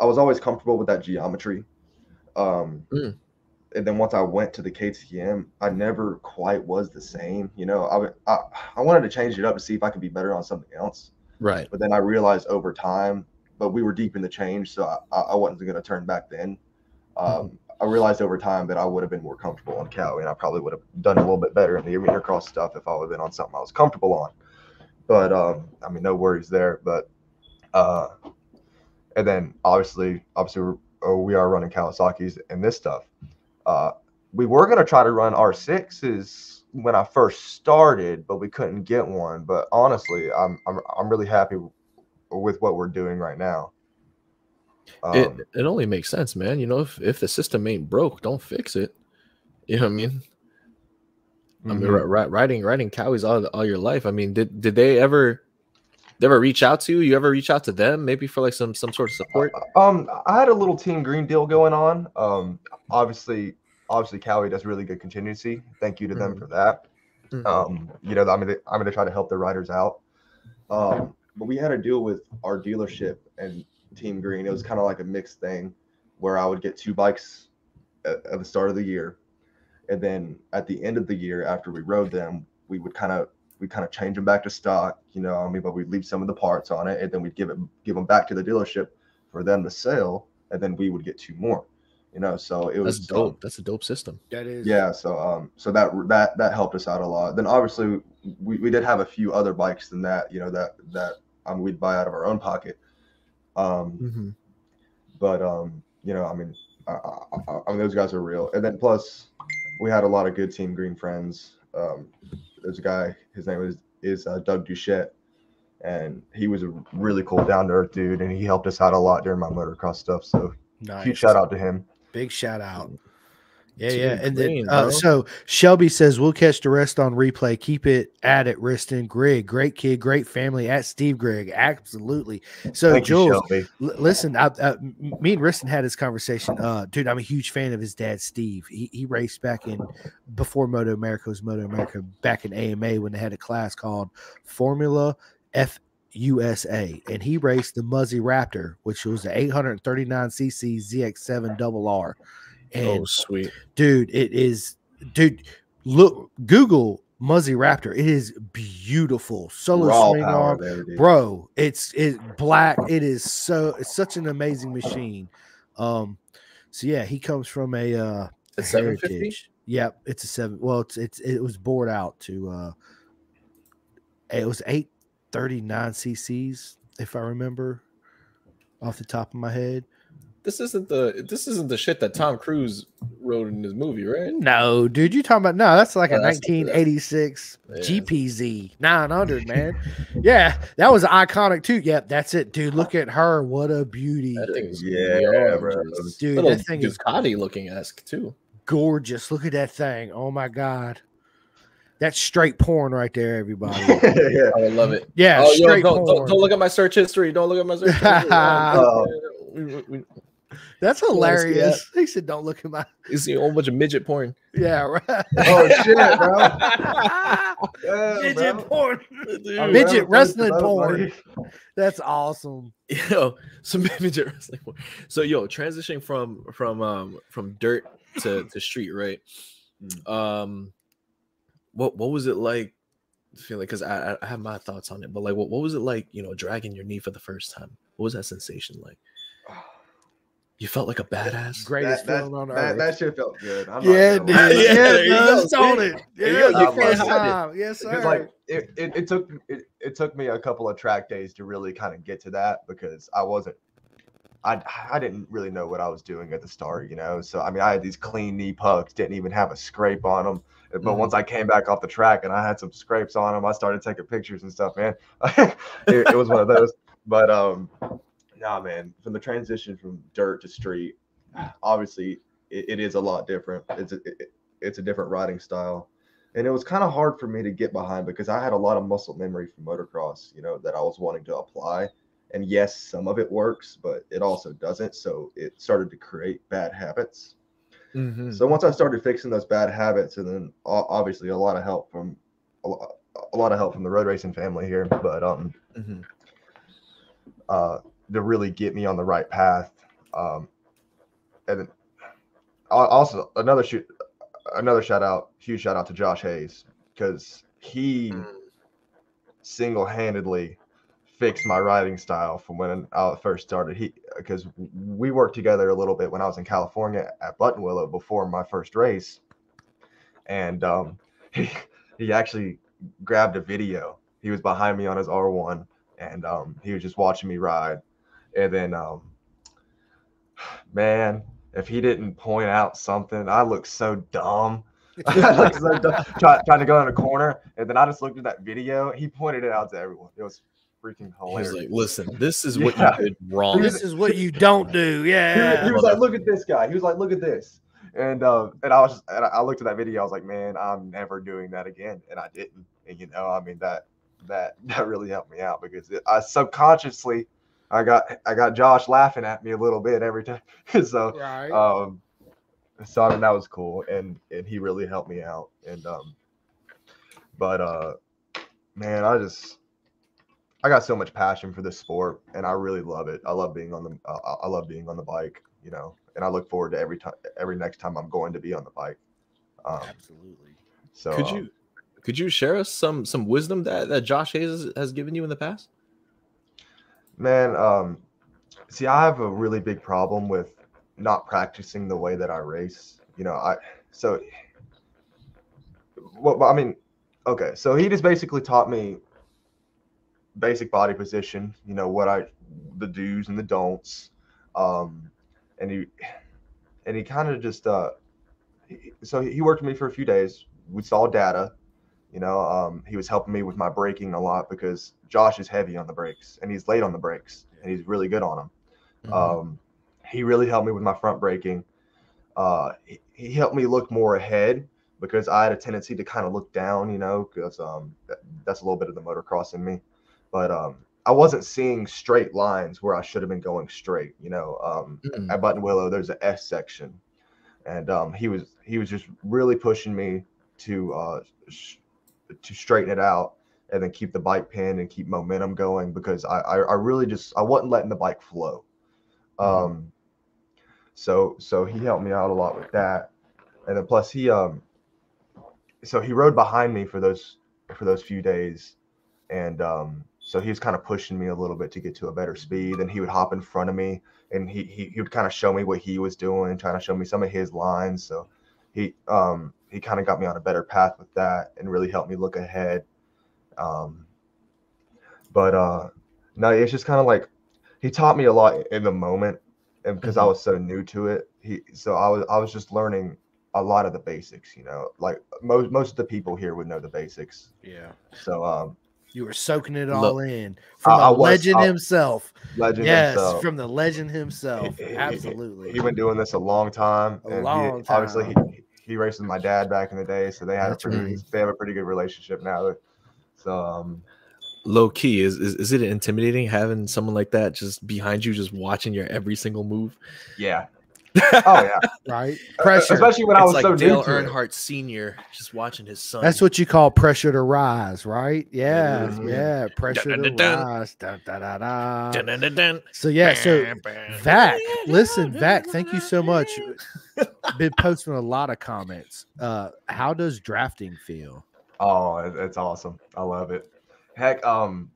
i was always comfortable with that geometry. Um Mm. and then once i went to the ktm i never quite was the same you know? I I wanted to change it up to see if i could be better on something else. Right. but then i realized over time but we were deep in the change so i, I wasn't going to turn back then. Um, I realized over time that I would have been more comfortable on Kawi, and I probably would have done a little bit better in the arena cross stuff if I would have been on something I was comfortable on. But um, I mean, no worries there. But uh, and then obviously, obviously, we're, oh, we are running Kawasaki's and this stuff. Uh, we were gonna try to run R6s when I first started, but we couldn't get one. But honestly, I'm I'm I'm really happy with what we're doing right now. It Um, it only makes sense, man. You know, if if the system ain't broke, don't fix it. (laughs) You know what I mean? I mean, mhm. ri- ri- riding riding Kawis all all your life. I mean, did did they ever they ever reach out to you? You ever reach out to them, maybe for like some some sort of support? Um, I had a little Team Green deal going on. Um, obviously, obviously, Kawi does really good contingency. Thank you to them Mhm. for that. Mhm. Um, you know, I'm gonna I'm gonna try to help the riders out. Um, but we had a deal with our dealership and Team Green. It was kind of like a mixed thing, where I would get two bikes at, at the start of the year, and then at the end of the year, after we rode them, we would kind of we kind of change them back to stock. You know, I mean, but we'd leave some of the parts on it, and then we'd give it give them back to the dealership for them to sell, and then we would get two more. You know, so it was That's dope. That's a dope system. That is yeah so um so that that that helped us out a lot then obviously we, we did have a few other bikes than that you know that that um we'd buy out of our own pocket um Mm-hmm. but um you know i mean I, I, I mean those guys are real and then plus we had a lot of good team green friends um there's a guy his name is is uh, doug duchette and he was a really cool down to earth dude and he helped us out a lot during my motocross stuff so nice. huge shout out to him Big shout out. Yeah, yeah. And then uh, so Shelby says we'll catch the rest on replay. Keep it at it, Wristin. Grigg, great kid, great family. At Steve Grigg, absolutely. So Thank you, Jules, Shelby. L- listen, I, uh, m- me and Wristin had this conversation. Uh, dude, I'm a huge fan of his dad, Steve. He, he raced back in before Moto America was Moto America, back in AMA when they had a class called Formula F USA, and he raced the Muzzy Raptor, which was the 839cc ZX7 double R. And Oh, sweet. dude, it is, dude. Look, Google Muzzy Raptor. It is beautiful. Solo Raw swing power arm dude. bro it's it black it is so it's such an amazing machine um so yeah he comes from a uh A heritage. yep it's a seven well it's it's it was bored out to uh it was 839 cc's if i remember off the top of my head This isn't the this isn't the shit that Tom Cruise wrote in his movie, right? no dude you talking about no that's like Oh, a that's- 1986 Yeah. gpz 900 man yeah that was iconic too yep that's it dude look at her what a beauty That thing is Yeah, gorgeous. Dude, Little that thing is- Ducati looking esque too. gorgeous. Look at that thing. Oh my god. That's straight porn right there, everybody. (laughs) yeah. I love it. Yeah, oh, yo, straight don't, porn. don't, don't look at my search history. Don't look at my search history. (laughs) Oh. We- we- we- That's hilarious. He said, "Don't look at my." (laughs) You see a whole bunch of midget porn. Yeah, right. (laughs) Oh shit, bro. (laughs) Yeah, Midget bro. porn. Dude. Midget glad wrestling porn. buddy. That's awesome. yo, some midget wrestling. porn. So yo, transitioning from from um from dirt to to street, right? Um, what what was it like? Feeling because I I- I have my thoughts on it, but like what what was it like? You know, dragging your knee for the first time. What was that sensation like? You felt like a badass. Greatest That, that, feeling on that, earth. that shit felt good. I'm not yeah, gonna dude. lie. Yeah, Yeah, there you go, does, it? Yeah, you you can't first hide it. Yes, sir. like it, it, it took it, it took me a couple of track days to really kind of get to that because I wasn't I I didn't really know what I was doing at the start, you know. So I mean, I had these clean knee pucks, didn't even have a scrape on them. But Mhm. once I came back off the track and I had some scrapes on them, I started taking pictures and stuff, man. (laughs) it, it was one of those. But um, nah, man, from the transition from dirt to street, obviously it, it is a lot different. It's a, it, it's a different riding style and it was kind of hard for me to get behind because I had a lot of muscle memory from motocross, you know, that I was wanting to apply. And yes, some of it works, but it also doesn't. So it started to create bad habits. Mhm. So once I started fixing those bad habits, and then obviously a lot of help from a lo- a lot of help from the road racing family here, but um, Mhm. uh, to really get me on the right path. Um, and also another shoot, another shout out, huge shout out to Josh Hayes because he Mm. single-handedly fixed my riding style from when I first started. He because we worked together a little bit when I was in California at Buttonwillow before my first race, and um, (laughs) he he actually grabbed a video. He was behind me on his R1, and um, he was just watching me ride. And then, um, man, if he didn't point out something, I looked so dumb. (laughs) I looked so dumb try, trying to go in a corner, and then I just looked at that video. He pointed it out to everyone. It was freaking He was hilarious. like, "Listen, this is what Yeah. you did wrong." this is what you don't do. (laughs) Yeah. he was like, "Look at this guy." He was like, "Look at this," and uh, and I was just, and I- I looked at that video. I was like, "Man, I'm never doing that again," and I didn't. And you know, I mean that that (laughs) that really helped me out because it, I subconsciously I got I got Josh laughing at me a little bit every time. (laughs) so Right. um, so I mean that was cool, and and he really helped me out. And um, but uh, man, I just I got so much passion for this sport, and I really love it. I love being on the uh, I love being on the bike, you know, and I look forward to every time every next time I'm going to be on the bike. Um, Absolutely. so could um, you could you share us some some wisdom that that Josh Hayes has- has given you in the past? Man um see i have a really big problem with not practicing the way that I race. You know, I so well, I mean, okay, so he just basically taught me basic body position. You know what I the do's and the don'ts, um, and he and he kind of just uh, so he worked with me for a few days. We saw data. You know, um, he was helping me with my braking a lot because Josh is heavy on the brakes and he's late on the brakes and he's really good on them. Mhm. Um, he really helped me with my front braking. Uh, he, he helped me look more ahead because I had a tendency to kind of look down, you know, because um, that, that's a little bit of the motocross in me. But um, I wasn't seeing straight lines where I should have been going straight. You know, um, Mm. at Buttonwillow, there's a S section, and um, he was he was just really pushing me to uh, sh- to straighten it out and then keep the bike pin and keep momentum going because I, I I really just I wasn't letting the bike flow. Um, so so he helped me out a lot with that, and then plus he um, so he rode behind me for those for those few days, and um, so he was kind of pushing me a little bit to get to a better speed. And he would hop in front of me, and he he, he would kind of show me what he was doing, trying to show me some of his lines. So he um he kind of got me on a better path with that, and really helped me look ahead. Um, but uh, no, it's just kind of like he taught me a lot in the moment, and because I Mhm. was so new to it, he so I was I was just learning a lot of the basics. You know, like most most of the people here would know the basics. Yeah. So um, You were soaking it Look, all in from I the was- legend I- himself. legend Yes, himself. from the legend himself. He- he- he- He been doing this a long time. A and he- long Obviously, time. he, he raced with my dad back in the day, so they had That's a pretty right. they have a pretty good relationship now. So um, Low key, is, is is it intimidating having someone like that just behind you, just watching your every single move? yeah, (laughs) oh yeah, right? Pressure. especially when I was like so Dale new to it. Earnhardt Senior just watching his son. That's what you call pressure to rise, right? Yeah, Mhm. yeah, pressure Dun, to dun, dun. rise. Dun, da, da, da. Dun, dun, dun, dun. So yeah, so Bam, bam. Vac, listen, Vac, thank you so much. Been posting a lot of comments. Uh, how does drafting feel? Oh, it's awesome. I love it. Heck, um,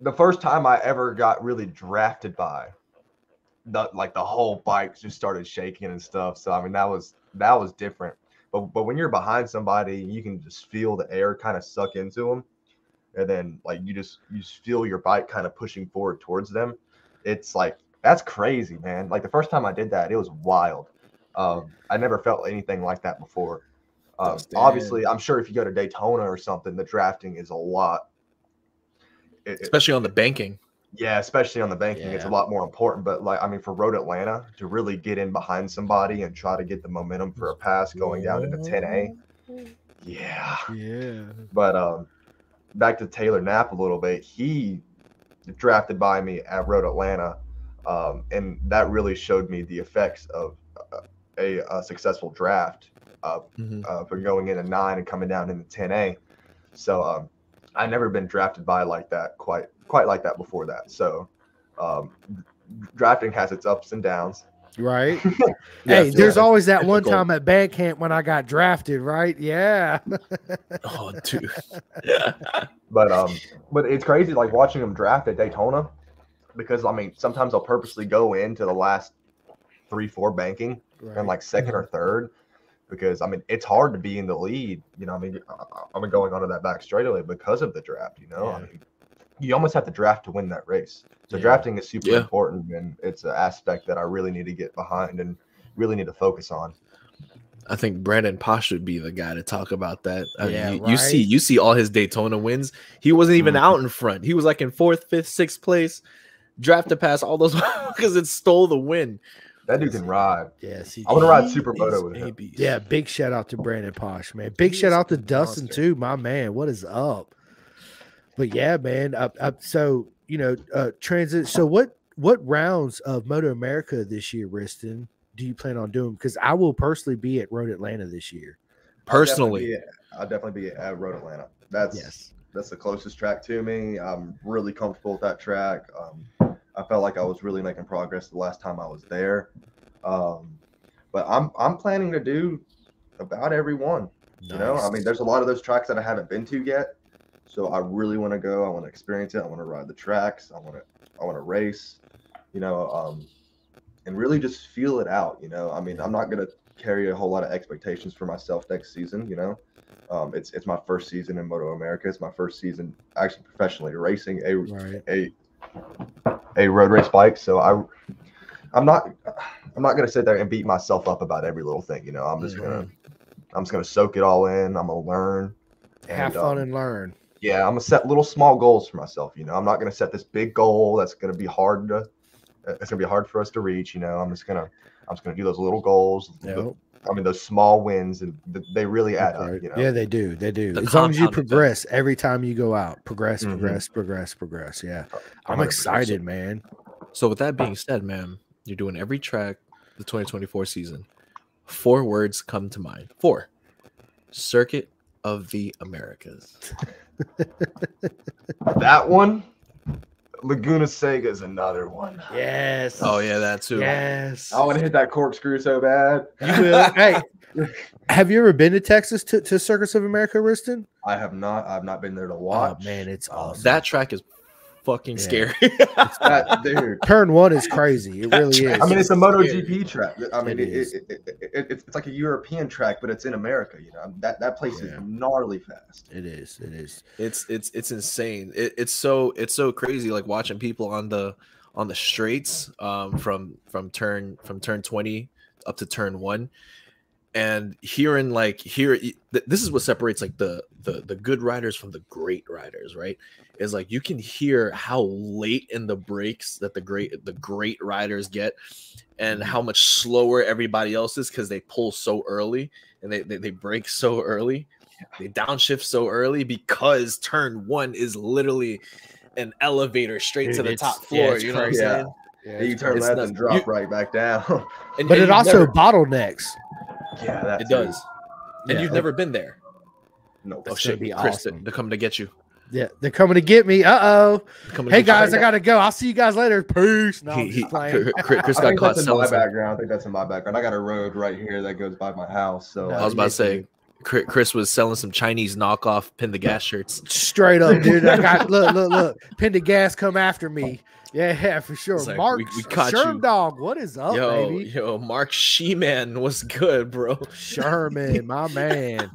the first time I ever got really drafted by, the like the whole bike just started shaking and stuff. So I mean, that was that was different. But but when you're behind somebody, you can just feel the air kind of suck into them, and then like you just you just feel your bike kind of pushing forward towards them. It's like that's crazy, man. Like the first time I did that, it was wild. Um, I never felt anything like that before. Um, obviously, I'm sure if you go to Daytona or something, the drafting is a lot. it- especially on the banking. Yeah, especially on the banking, it's a lot more important. But like, I mean, for Road Atlanta to really get in behind somebody and try to get the momentum for a pass going down into 10A, yeah. Yeah. But um, back to Taylor Knapp a little bit. He drafted by me at Road Atlanta, um, and that really showed me the effects of uh, a, a successful draft uh, Mhm. uh, for going into nine and coming down into 10A. So um, I've never been drafted by like that quite quite like that before that. So um, drafting has its ups and downs. Right. (laughs) Yeah, hey, there's yeah. always that one time at band camp when I got drafted, right? Yeah. Oh, dude. (laughs) But um, but it's crazy like watching them draft at Daytona because I mean sometimes I'll purposely go into the last three four banking and like 2nd or third because I mean it's hard to be in the lead. You know, I mean I- I'm going onto that back straightaway because of the draft. You know, I mean you almost have to draft to win that race. So Yeah. drafting is super Yeah. important and it's an aspect that I really need to get behind and really need to focus on. I think Brandon Paasch would be the guy to talk about that. I mean, Yeah, you, you see, you see all his Daytona wins. He wasn't even Mhm. out in front. He was like in fourth, fifth, sixth place. Draft to pass all those (laughs) because it stole the win. That dude can ride. Yes. He I want to ride did. super He's moto with him. Yeah, big shout out to Brandon Paasch, man. Big He shout out to Dustin monster. too, my man. What is up? But yeah, man. Uh, uh, so you know, uh, transit. So what what rounds of Moto America this year, Wristin, do you plan on doing? Because I will personally be at Road Atlanta this year. Personally, yeah, I'll definitely be at Road Atlanta. That's Yes. that's the closest track to me. I'm really comfortable with that track. Um, I felt like I was really making progress the last time I was there. Um, but I'm I'm planning to do about every one. You know, I mean, there's a lot of those tracks that I haven't been to yet. So I really want to go. I want to experience it. I want to ride the tracks. I want to I want to race. You know, um, and really just feel it out. You know, I mean, I'm not gonna carry a whole lot of expectations for myself next season. You know, um, it's it's my first season in Moto America. It's my first season actually professionally racing a Right. a a road race bike. So I I'm not I'm not gonna sit there and beat myself up about every little thing. You know, I'm just gonna I'm just gonna soak it all in. I'm gonna learn. Have fun um, and learn. Yeah, I'm gonna set little small goals for myself. You know, I'm not gonna set this big goal that's gonna be hard to. It's gonna be hard for us to reach. You know, I'm just gonna. I'm just gonna do those little goals. the- I mean, those small wins, and th- they really add That's up. You know. Yeah, they do. They do. The as long as you compound effect. progress every time you go out, progress, Mhm. progress, progress, progress. Yeah, I'm 100%. excited, man. So with that being said, man, you're doing every track the 2024 season. Four words come to mind. Four. Circuit of the Americas. (laughs) That one, Laguna Seca is another one. Yes. Oh yeah, that too. Yes. I want to hit that corkscrew so bad. You will. (laughs) hey, have you ever been to Texas to, to Circus of America, Wristin? I have not. I've not been there to Oh watch. man, it's awesome. That track is fucking Yeah. scary. that. (laughs) Turn one is crazy. It really is. I mean, it's a Scary. MotoGP track. I mean, It it, is. it, it, it, it- it's, it's like a European track, but it's in America. You know, that that place Yeah. is gnarly fast. it is. It is. it's it's it's insane. It, it's so it's so crazy like watching people on the on the straights um from from turn from turn 20 up to turn 1 and hearing like here th- this is what separates like the the the good riders from the great riders right is like you can hear how late in the breaks that the great the great riders get and mm-hmm. how much slower everybody else is because they pull so early and they, they they break so early. They downshift so early because turn one is literally an elevator straight to the top floor it's you know what i'm saying? Yeah, you turn it's left and drop You- right back down. (laughs) and, but and it also never- bottlenecks. yeah, that it too. does. And Yeah. you've never been there. No, oh That's shit. be chris awesome. they're coming to get you Yeah, they're coming to get me. Uh oh. They're coming to Hey get you. guys, I gotta go. I'll see you guys later. Peace. No, he, he. Chris, Chris (laughs) I got caught that's in my background. I think that's in my background. I got a road right here that goes by my house. So No, I was about to say, did. Chris was selling some Chinese knockoff pin the gas (laughs) shirts. Straight up, dude. I got (laughs) look, look, look. Pendergast come after me. Yeah, yeah, for sure. Like, Mark we- we caught you. Shermdog, what is up, yo, baby? yo, Mark Sheeman was good, bro. Sherman, my man.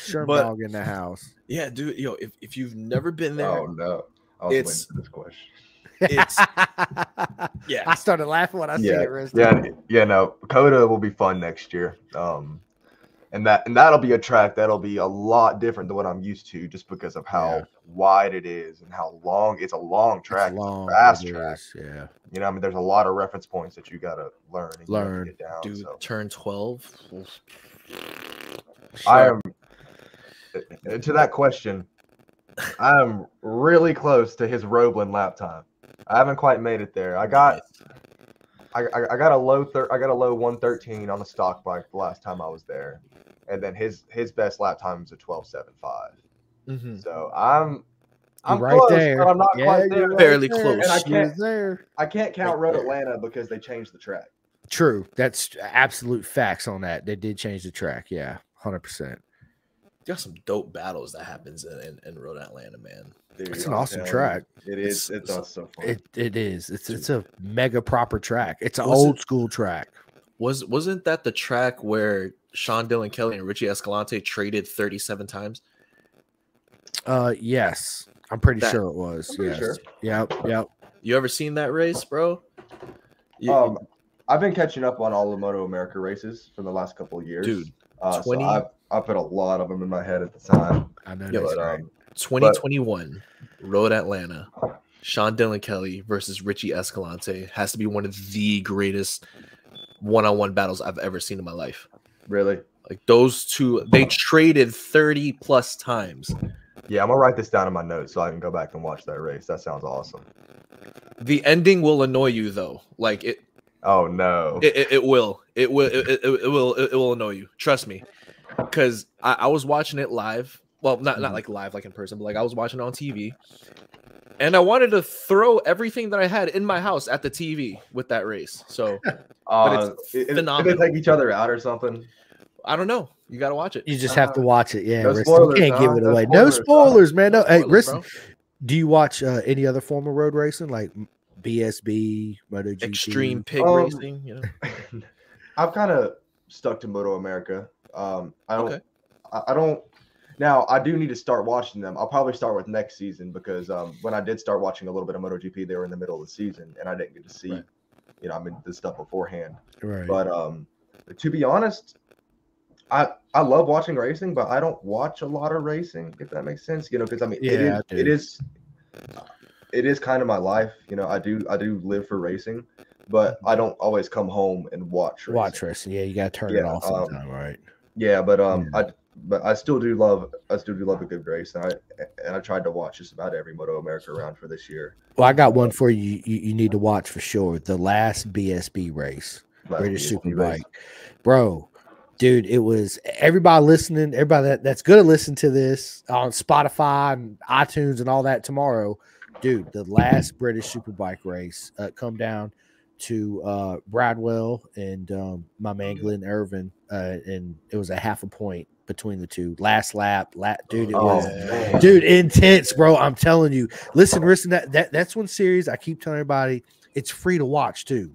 Shermdog in the house. Yeah, dude, yo, if, if you've never been there, oh no, I was It's- waiting for this question. it's (laughs) yeah. I started laughing when I see yeah, it. Riz. yeah, yeah. No, COTA will be fun next year. Um, and that and that'll be a track that'll be a lot different than what I'm used to, just because of how Yeah. wide it is and how long. It's a long It's track, long, fast track. is, Yeah. You know, I mean, there's a lot of reference points that you gotta learn. And you gotta Learn. get down. Dude, so. turn 12. I am to that question. I am really close to his Roblin lap time. I haven't quite made it there. I got I, I, I got a low thir- I got a low 113 on the stock bike the last time I was there, and then his his best lap time is a 12.75. Mhm. So I'm I'm right close, there. but I'm not Yeah, quite you're there. right Fairly there. close. And I can't- there. I can't count Right Road there. Atlanta because they changed the track. True. That's absolute facts on that. They did change the track. Yeah, hundred percent. Got some dope battles that happens in, in, in Road Atlanta, man. Dude, It's an awesome telling track. It is. It's- It's, it's fun. It it is. It's it's a mega proper track. It's an Was it- old school track. Was wasn't that the track where Sean Dylan Kelly and Richie Escalante traded 37 times? Uh, yes, I'm pretty That- sure it was. I'm yes. sure. Yep. Yep. You ever seen that race, bro? You- Um, I've been catching up on all the Moto America races from the last couple of years. Dude, uh, 20 so I I put a lot of them in my head at the time. I know. Yo, But right. um, 2021 Road Atlanta, Sean Dylan Kelly versus Richie Escalante has to be one of the greatest one-on-one battles I've ever seen in my life. really, Like those two, they traded 30 plus times. yeah, I'm gonna write this down in my notes so I can go back and watch that race. That sounds awesome. The ending will annoy you though. Like it, Oh no, it, it, it will. It will. It, it, it will. It, will annoy you. Trust me. Because I, I was watching it live. Well, not not Mhm. like live, like in person, but like I was watching it on TV, and I wanted to throw everything that I had in my house at the TV with that race. So (laughs) uh, it's it- it- did phenomenal. they take each other out or something? I don't know. You got to watch it. You just have to watch it. Yeah. no Wristin. spoilers, you can't give it No away. No spoilers, huh? spoilers, man. No. Hey, Spoilers, Wristin, bro. do you watch uh, any other form of road racing? Like, BSB, MotoGP. Extreme pig Um, racing, you know. (laughs) I've kind of stuck to Moto America. Um, I don't. Okay. I, I don't. Now I do need to start watching them. I'll probably start with next season because um, when I did start watching a little bit of MotoGP, they were in the middle of the season, and I didn't get to see, Right. you know, I mean, this stuff beforehand. Right. But um, to be honest, I I love watching racing, but I don't watch a lot of racing. If that makes sense, you know, because I mean, it is Yeah, I it do. is it is kind of my life. You know, I do I do live for racing, but I don't always come home and watch. Racing. Watch wrestling. Yeah, you gotta turn it Yeah, off um, right? Yeah, but um, I but I still do love I still do love a good race, and I and I tried to watch just about every Moto America round for this year. Well, I got one for you. You, you need to watch for sure. The last BSB race, Last British BSB Superbike, race. bro. Dude, it was everybody listening. Everybody that, that's gonna listen to this on Spotify and iTunes and all that tomorrow, dude. The last British Superbike race uh, come down to uh, Bridewell and um, my man Glenn Irwin, uh, and it was a half a point between the two. Last lap, la- dude. It Oh, was man. dude intense bro i'm telling you listen listen that, that that's one series i keep telling everybody it's free to watch too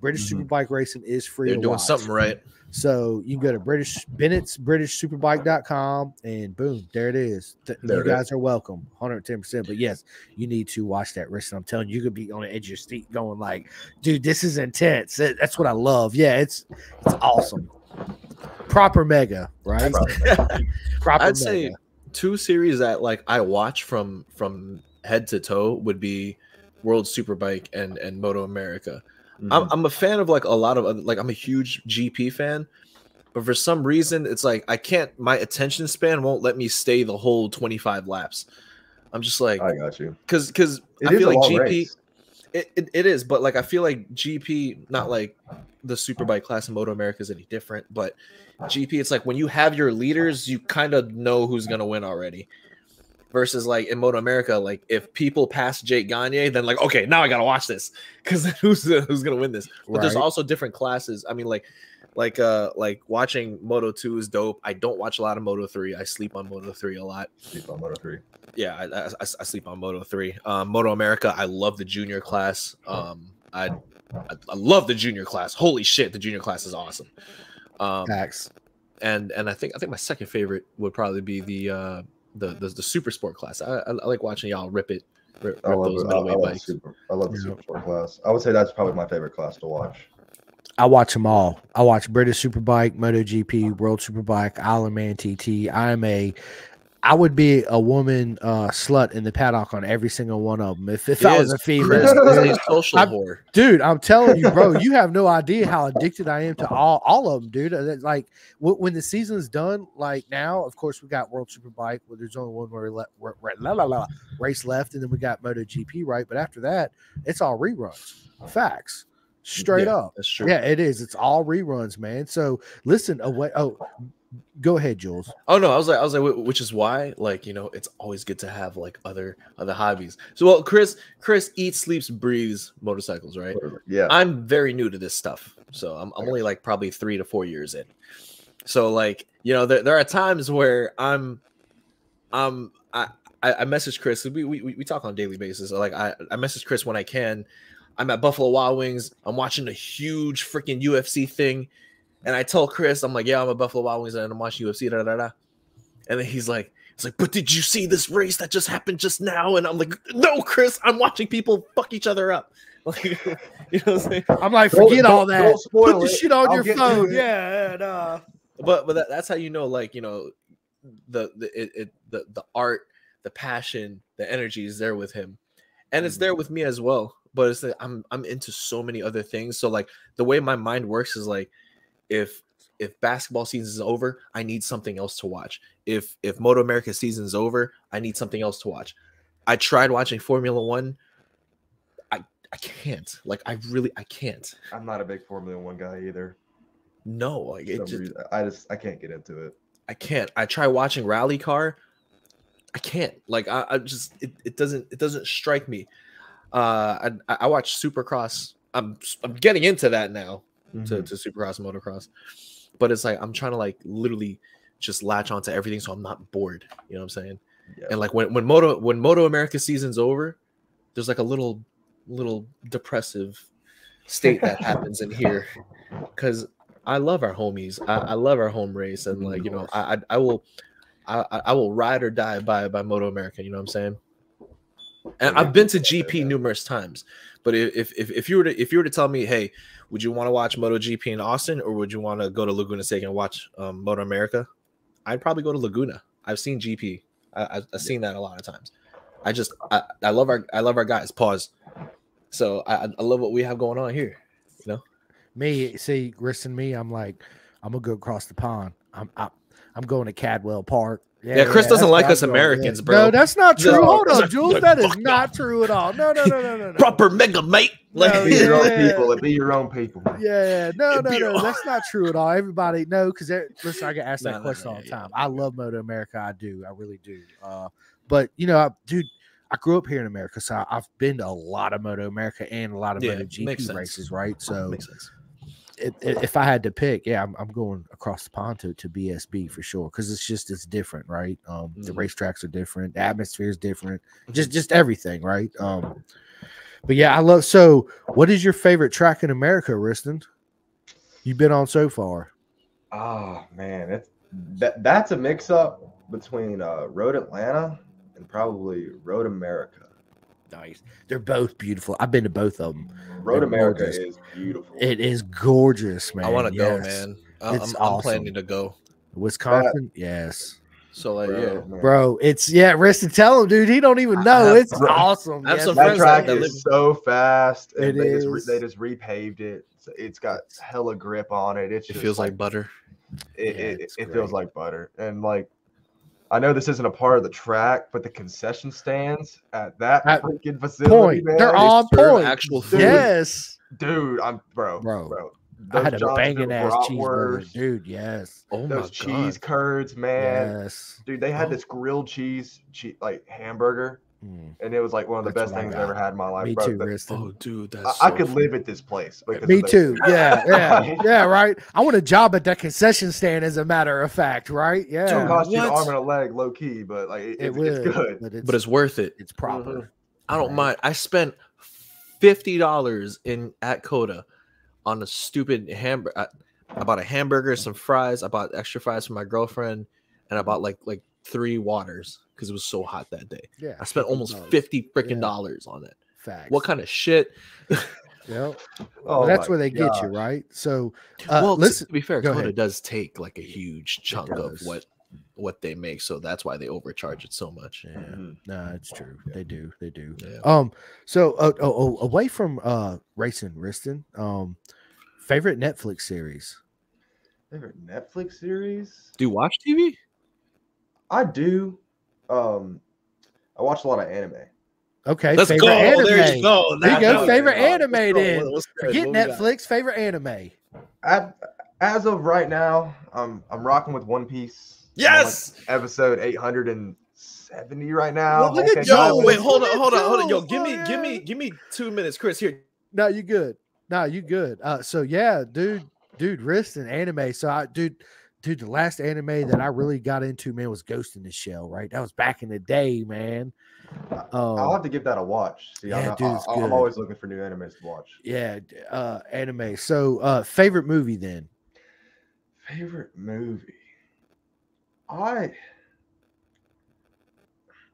british Mhm. superbike racing is free They're doing watch. something right. so you can go to british bennett's britishsuperbike.com and boom there it is Th- There you it is. guys are welcome 110% but yes you need to watch that racing i'm telling you you could be on the edge of your seat going like dude this is intense that's what i love yeah it's it's awesome proper mega right proper (laughs) I'd say two series that like I watch from from head to toe would be World Superbike and and Moto America. Mhm. I'm, I'm a fan of like a lot of other, like I'm a huge GP fan, but for some reason it's like I can't my attention span won't let me stay the whole 25 laps. I'm just like I got you. because because I feel like GP race. it, it, it is, but like I feel like GP, not like the Superbike class in Moto America is any different, but GP, it's like when you have your leaders, you kind of know who's gonna win already. Versus like in Moto America, like if people pass Jake Gagne, then like okay, now I gotta watch this because (laughs) who's who's gonna win this? But there's also different classes. I mean, like like uh like watching Moto Two is dope. I don't watch a lot of Moto Three. I sleep on Moto Three a lot Sleep on Moto three. yeah, I, I, I- sleep on Moto three. Um, Moto America, I love the junior class. Um, I, I I love the junior class. Holy shit, the junior class is awesome. Um, Facts. and and I think I think my second favorite would probably be the uh the the, the super sport class. I, I, I like watching y'all rip it, rip, I love, those it. I, I love bikes. super. I love the Yeah. super sport class. I would say that's probably my favorite class to watch. I watch them all. I watch British Superbike, MotoGP, World Superbike, Isle of Man TT. I am a, I would be a woman uh, slut in the paddock on every single one of them. If, if I was a Yes, female, Chris is dude, a social I'm- whore. dude, I'm telling you, bro, (laughs) you have no idea how addicted I am to all all of them, dude. Like wh- when the season's done, like now, of course, we got World Superbike. Where there's only one more le- re- re- la, la, la, race left, and then we got MotoGP, right? But after that, it's all reruns. Facts, straight Yeah, up. That's true. Yeah, it is. It's all reruns, man. So listen, away. Oh, go ahead, Jules. Oh no, I was like, I was like, which is why, like, you know, it's always good to have like other other hobbies. So, well, Chris, Chris eats, sleeps, breathes motorcycles, right? Yeah. I'm very new to this stuff, so I'm, I'm only like probably three to four years in. So like you know, there, there are times where I'm, um, I I, I message Chris. We, we we talk on a daily basis. Like I I message Chris when I can. I'm at Buffalo Wild Wings. I'm watching a huge freaking UFC thing, and I tell Chris, I'm like, yeah, I'm a Buffalo Wild Wings and I'm watching UFC. Da da da. And then he's like, he's like, but did you see this race that just happened just now? And I'm like, no, Chris, I'm watching people fuck each other up. (laughs) Like, you know what I'm saying? I'm like, Don't- forget all don't- that. don't spoil Put the it. shit on I'll your phone. it. (laughs) Yeah, and, uh, But but that, that's how you know, like you know, the the it, it the the art, the passion, the energy is there with him, and it's there with me as well. But it's that I'm I'm into so many other things. So like the way my mind works is like, if if basketball season is over, I need something else to watch. If if Moto America season is over, I need something else to watch. I tried watching Formula One. I I can't. Like I really I can't. I'm not a big Formula One guy either. No, like it just reason. I just I can't get into it. I can't. I try watching Rally Car. I can't. Like I, I just it, it doesn't it doesn't strike me. Uh I I watch Supercross. I'm I'm getting into that now to, Mhm. to Supercross and motocross. But it's like I'm trying to like literally just latch onto everything so I'm not bored. You know what I'm saying? Yeah. And like when, when Moto when Moto America season's over, there's like a little little depressive state that happens in here (laughs) because I love our homies. I, I love our home race, and like you know, I I, I will I I I will ride or die by by Moto America. You know what I'm saying? And I've been to GP numerous times, but if if if you were to if you were to tell me, hey, would you want to watch MotoGP in Austin, or would you want to go to Laguna Seca and watch um, Moto America? I'd probably go to Laguna. I've seen GP. I, I've, I've seen that a lot of times. I just I, I love our I love our guys. Pause. So I I love what we have going on here. You know, Me, see, and me, I'm like, I'm gonna go across the pond. I'm I'm, I'm going to Cadwell Park. Yeah, Chris yeah, doesn't like us I'm Americans, bro. No, that's not true. No, Hold on, Jules. like, That is fuck not true at all. No, no, no, no, no, no. proper mega mate. Like, No, Be your own yeah. people. Be your own people. Yeah, yeah. no, It'd no, no. That's not true at all. Everybody, no, because listen, I get asked that no, question no, all the time. yeah. I love Moto America. I do. I really do. Uh, but you know, I, dude, I grew up here in America, so I, I've been to a lot of Moto America and a lot of Yeah, Moto GP races, right? So makes sense. if, if I had to pick, yeah, I'm, I'm going across the pond to, to BSB for sure because it's just it's different, right? Um, the Mhm. racetracks are different, the atmosphere is different, just just everything, right? Um, but yeah, I love. So, what is your favorite track in America, Wristin? You've been on so far. Oh man, it's that that's a mix up between uh, Road Atlanta and probably Road America. Nice. They're both beautiful. I've been to both of them. Road They're America gorgeous. is beautiful. It is gorgeous, man. I want to go, man. I- It's I'm, I'm planning to go. Wisconsin, yes, So like, Bro, yeah. man. bro. It's yeah. Wristin tell him, dude. He don't even know. It's bro, awesome. I have Yes, that track that- that is so fast, and It they just they just repaved it. It's got hella grip on it. It's It just feels like butter. it, Yeah, it, it feels like butter. And like, I know this isn't a part of the track, but the concession stands at that At freaking facility, point. man, They're on point. Actual food. Yes, dude. I'm bro, Bro, bro. I had Those a Johnsonville banging ass cheeseburger, dude. Yes, Oh my Those cheese god. curds, man. yes. Dude, they had Oh. this grilled cheese, che- like hamburger, Mm. and it was like one of the That's best what I things I've ever had in my life. Me bro. too, The- Wristin. Oh, dude, I, that's. I so could fu- live at this place. Me too. Yeah, yeah, (laughs) yeah. Right. I want a job at that concession stand, as a matter of fact. Right. Yeah. It Yeah, cost you an arm and a leg, low key, but like it, it it's, would. it's good. but it's But it's worth it. it's proper. I don't Right. mind. I spent fifty dollars in at COTA on a stupid hamburger. I bought a hamburger, some fries. I bought extra fries for my girlfriend, and I bought like like three waters because it was so hot that day. Yeah. I spent almost $50. fifty freaking Yeah. dollars on it. Facts. What kind of shit? (laughs) Yep. Oh well, that's where they get you, right? So, uh, well, to- listen. to be fair, go COTA ahead. does take like a huge chunk of what what they make, so that's why they overcharge it so much. Yeah. Mhm. No, it's true. They do. They do. Yeah. Um. So, uh, oh, oh, away from uh racing, Wristin. Um, favorite Netflix series. Favorite Netflix series? Do you watch TV? I do. Um, I watch a lot of anime. Okay. Let's favorite go. Anime. There you go. There you go. Favorite anime go. then. Forget What we? Netflix. Favorite anime. At, as of right now, I'm I'm rocking with One Piece. I'm like, Yes. episode 870 right now. Well, look at Okay, Joe. Yo, wait, hold on, hold on, hold on. Yo, give me, Oh, give me, give me two minutes, Chris. Here, No, you good. No, you good. Uh, so yeah, dude, dude, Wristin anime. So I, dude, dude, the last anime that I really got into, man, was Ghost in the Shell. Right, that was back in the day, man. I'll Um, have to give that a watch. See, I'm, Yeah, dude, I, I'm always looking for new animes to watch. yeah, uh, anime. So, uh, favorite movie then? Favorite movie? I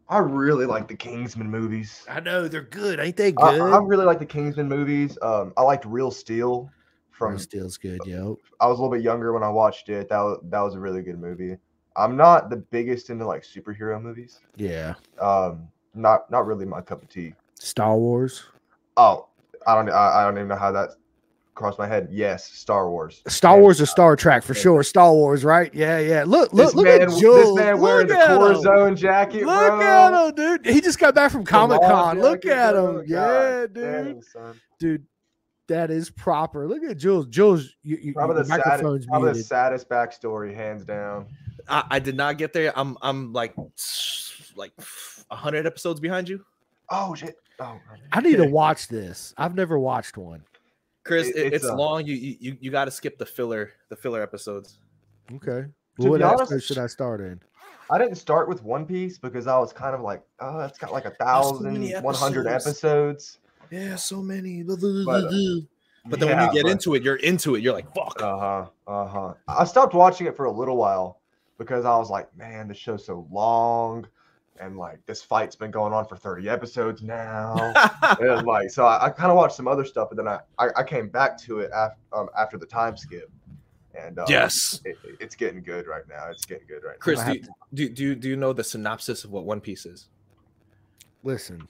I really like the Kingsman movies. I know they're good, ain't they? I, Good. I really like the Kingsman movies. Um, I liked Real Steel. From Steel's good, yo. I was a little bit younger when I watched it. That was that was a really good movie. I'm not the biggest into like superhero movies. Yeah, Um, not not really my cup of tea. Star Wars. Oh, I don't I, I don't even know how that crossed my head. Yes, Star Wars. Star And Wars or Star Trek for yeah. sure. Star Wars, right? Yeah, yeah. Look, look, This look man, at this Jules. man wearing look the core zone jacket, Look bro. at him, dude. He just got back from Comic Con. Look at him. God Yeah, dude. dang. Dude, that is proper. Look at Jules. Jules, you, you, Probably your the saddest, microphone's probably the muted. saddest backstory, hands down. I, I did not get there. I'm, I'm like, like a hundred episodes behind you, Oh shit! Oh, I need to watch this. I've never watched one. Chris. It- It, it's it's a- long. You, you, you, you got to skip the filler, the filler episodes. Okay. To what be episode honest- should I start in? I didn't start with One Piece because I was kind of like, oh, it's got like a so many thousand one hundred episodes. Episodes. Yeah, so many. But, But, uh, then when you get but- into it, you're into it. You're like, fuck. Uh huh. Uh huh. I stopped watching it for a little while because I was like, man, this show's so long, and like this fight's been going on for thirty episodes now. (laughs) and like, so I, I kind of watched some other stuff, but then I, I, I came back to it after um, after the time skip, and um, yes. it, it's getting good right now. It's getting good right now. Chris, do have do, do, do you know the synopsis of what One Piece is? Listen,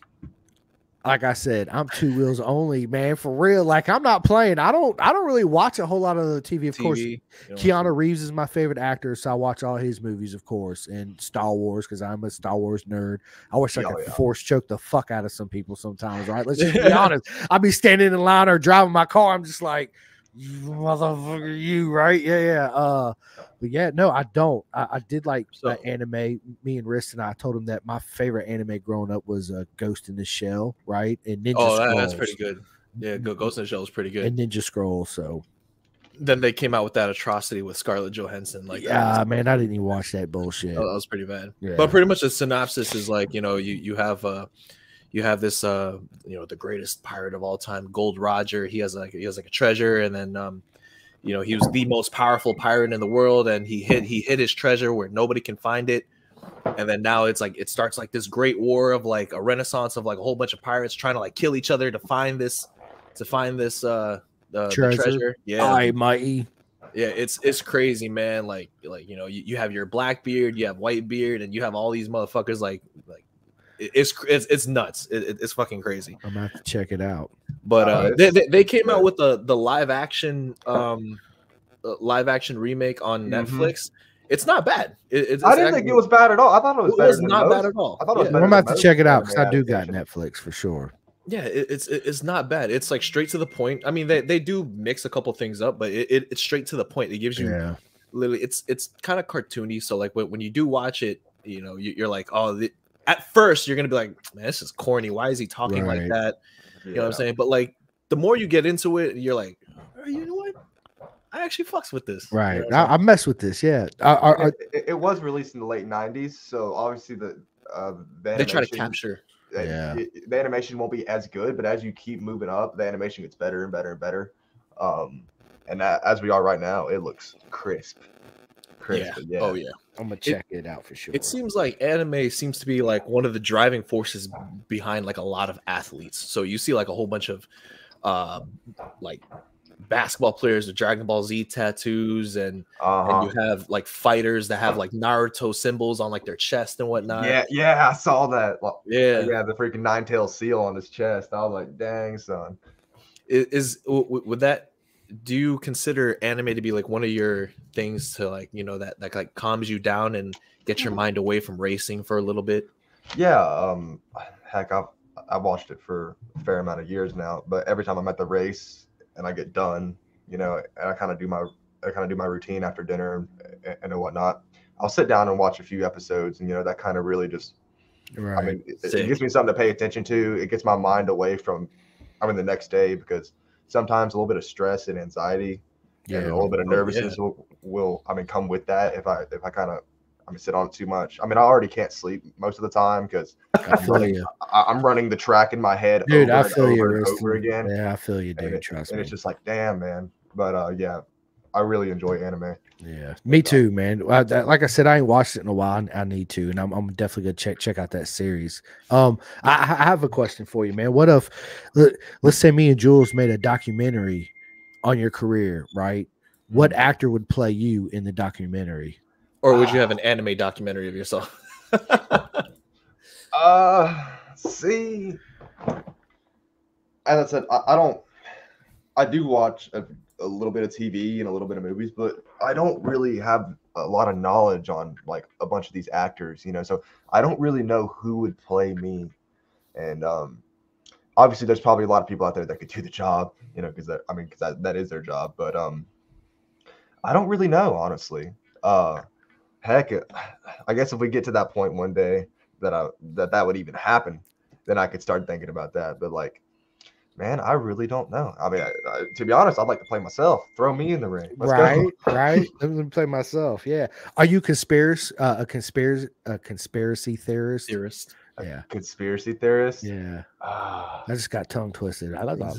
like I said, I'm two wheels only, man. For real. Like I'm not playing. I don't. I don't really watch a whole lot of the TV. Of course, TV? You know, Keanu Reeves is my favorite actor, so I watch all his movies, of course, and Star Wars because I'm a Star Wars nerd. I wish I Oh, could yeah. force choke the fuck out of some people sometimes. Right? Let's just be (laughs) honest. I'll be standing in line or driving my car. I'm just like, motherfucker, you right? Yeah, yeah. Uh, but yeah, no, I don't. I, I did like So- uh, anime. Me and Wristin I told him that my favorite anime growing up was uh, Ghost in the Shell, right? And Ninja Oh, that, that's pretty good. Yeah, Ghost in the Shell is pretty good. And Ninja Scroll. So then they came out with that atrocity with Scarlett Johansson. Like, yeah, man, I didn't even watch that bullshit. that was pretty bad. Yeah. But pretty much the synopsis is like, you know, you you have uh you have this uh you know the greatest pirate of all time, Gold Roger. He has like he has like a treasure, and then um you know he was the most powerful pirate in the world, and he hid he hid his treasure where nobody can find it. And then now it's like it starts like this great war of like a renaissance of like a whole bunch of pirates trying to like kill each other to find this to find this uh the Treasure. treasure. Yeah. I mighty. Yeah, it's it's crazy, man. Like like you know, you, you have your black beard, you have white beard, and you have all these motherfuckers. Like like it's it's it's nuts. It, it- it's fucking crazy. I'm gonna have to check it out. But Uh, uh, they, they, they came out with the the live action um uh, live action remake on Mhm. Netflix. It's not bad. It, it's, I didn't think it was bad at all. I thought it was it was not most. bad at all. I thought it was. Yeah. I'm about to have check it out because I do got. Netflix for sure. Yeah, it, it's it- it's not bad. It's like straight to the point. I mean, they, they do mix a couple things up, but it, it, it's straight to the point. It gives you Yeah, literally it's it's kind of cartoony so like when, when you do watch it you know you, you're like oh the, at first you're gonna be like man this is corny why is he talking like that you know what i'm saying but like the more you get into it you're like "Oh, you know what i actually fucks with this You know right. I'm I, I mess with this. Yeah. Are, are, are- It, it- it was released in the late '90s, so obviously the uh, the they try to capture uh, Yeah. it- the animation won't be as good, but as you keep moving up, the animation gets better and better and better. Um, and that, as we are right now, it looks crisp. Crisp, yeah. yeah. oh yeah I'm gonna check it, out for sure. it seems like anime seems to be like one of the driving forces behind like a lot of athletes so you see like a whole bunch of uh like basketball players with dragon ball z tattoos and Uh-huh. and you have like fighters that have like Naruto symbols on like their chest and whatnot. yeah, yeah, I saw that. Like, yeah. yeah, the freaking nine tail seal on his chest. I was like, dang, son. I- Is, w- w- would that? Do you consider anime to be like one of your things to like you know that that like calms you down and get your mind away from racing for a little bit? Yeah, um, heck, I've I watched it for a fair amount of years now. But every time I'm at the race and I get done, you know, and I kind of do my I kind of do my routine after dinner and, and whatnot. I'll sit down and watch a few episodes, and you know that kind of really just right. I mean, it, it gives me something to pay attention to. It gets my mind away from, I mean, the next day because sometimes a little bit of stress and anxiety yeah. and a little bit of Oh, yeah. nervousness will, will, I mean, come with that if I if I kind of, I mean, sit on it too much. I mean, I already can't sleep most of the time because (laughs) I feel you, I'm running the track in my head dude. over I and feel you, over and over again, Yeah, I feel you, and, dude. it- Trust and me. it's just like, damn, man. But uh, yeah, I really enjoy anime. Yeah, me too, man. I, that- like I said, I ain't watched it in a while. I, I need to, and I'm, I'm definitely gonna check check out that series. Um, I, I have a question for you, man. What if, let, let's say me and Jules made a documentary on your career, right? What actor would play you in the documentary? Or would you have an anime documentary of yourself? (laughs) Uh, see, as I said, I, I don't. I do watch a, a little bit of TV and a little bit of movies, but I don't really have a lot of knowledge on like a bunch of these actors, you know. So I don't really know who would play me, and um, obviously there's probably a lot of people out there that could do the job, you know, because I mean, because that, that is their job. But um, I don't really know, honestly. Uh, heck, I guess if we get to that point one day that I that that would even happen, then I could start thinking about that. But like, man, I really don't know. I mean, I, I, to be honest, I'd like to play myself. Throw me in the ring. Let's right, go. right. Let me play myself. Yeah. Are you conspiracy uh, a conspiracy a conspiracy theorist? Theorist. a Yeah. conspiracy theorist. Yeah. Ah, I just got tongue twisted. I don't know.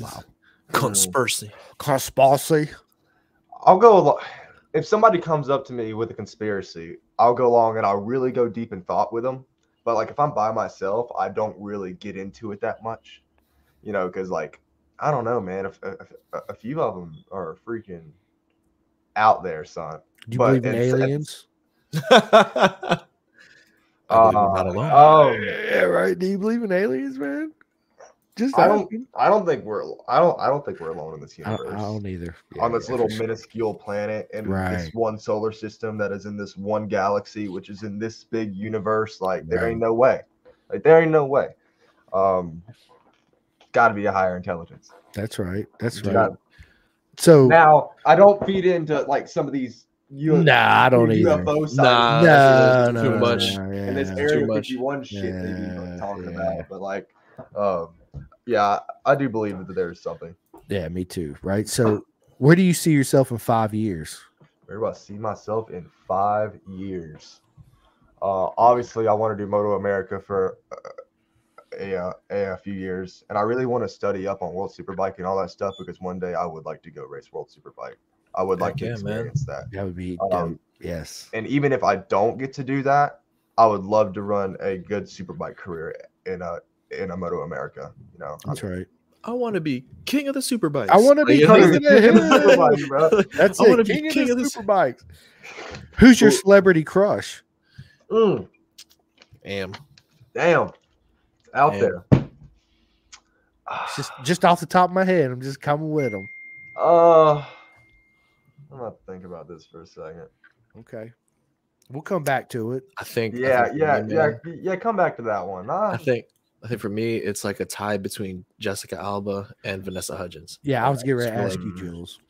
Conspiracy. Conspiracy. I'll go along. If somebody comes up to me with a conspiracy, I'll go along and I'll really go deep in thought with them. But like if I'm by myself, I don't really get into it that much, you know, because like I don't know, man. If, if, a, a few of them are freaking out there, son. Do you But believe in it's- it's- aliens? (laughs) I believe not Uh, alone. Oh, yeah, right. Do you believe in aliens, man? Just I don't. asking. I don't think we're. I don't. I don't think we're alone in this universe. I don't either. on this yeah, little for sure. minuscule planet in this one solar system that is in this one galaxy, which is in this big universe. Like there Right. ain't no way. Like there ain't no way. Um, got to be a higher intelligence. That's right. That's You right. got- So Now I don't feed into like some of these. U- Nah, I don't either. UFO Nah, sightings no, no, too no, much. no, and this yeah. Area Too much. 51 shit they be Yeah, talking yeah. about, but like, um, yeah, I do believe that there's something. Yeah, me too. Right. So, where do you see yourself in five years? Where do I see myself in five years? Uh, obviously, I want to do Moto America for uh, a, uh, a, a few years, and I really want to study up on World Superbike and all that stuff because one day I would like to go race World Superbike. I would like Heck to yeah, man. experience that. That would be Um. Yes. And even if I don't get to do that, I would love to run a good Superbike career in a in a Moto America. You know, That's right. I want to be king of the super bikes. I wanna be king of the- King of the (laughs) Superbike, bro. That's I it. wanna be King, king of of the this- super bikes. Who's your celebrity crush? Mm, Damn. damn, It's out Damn. there. It's Just just off the top of my head, I'm just coming with them. Uh, I'm gonna think about this for a second. Okay. We'll come back to it. I think. I Yeah, think yeah, me, yeah, man, yeah. Come back to that one. Nah, I think. I think for me, it's like a tie between Jessica Alba and Vanessa Hudgens. Yeah, I was getting ready to ask you, Mm. Jules.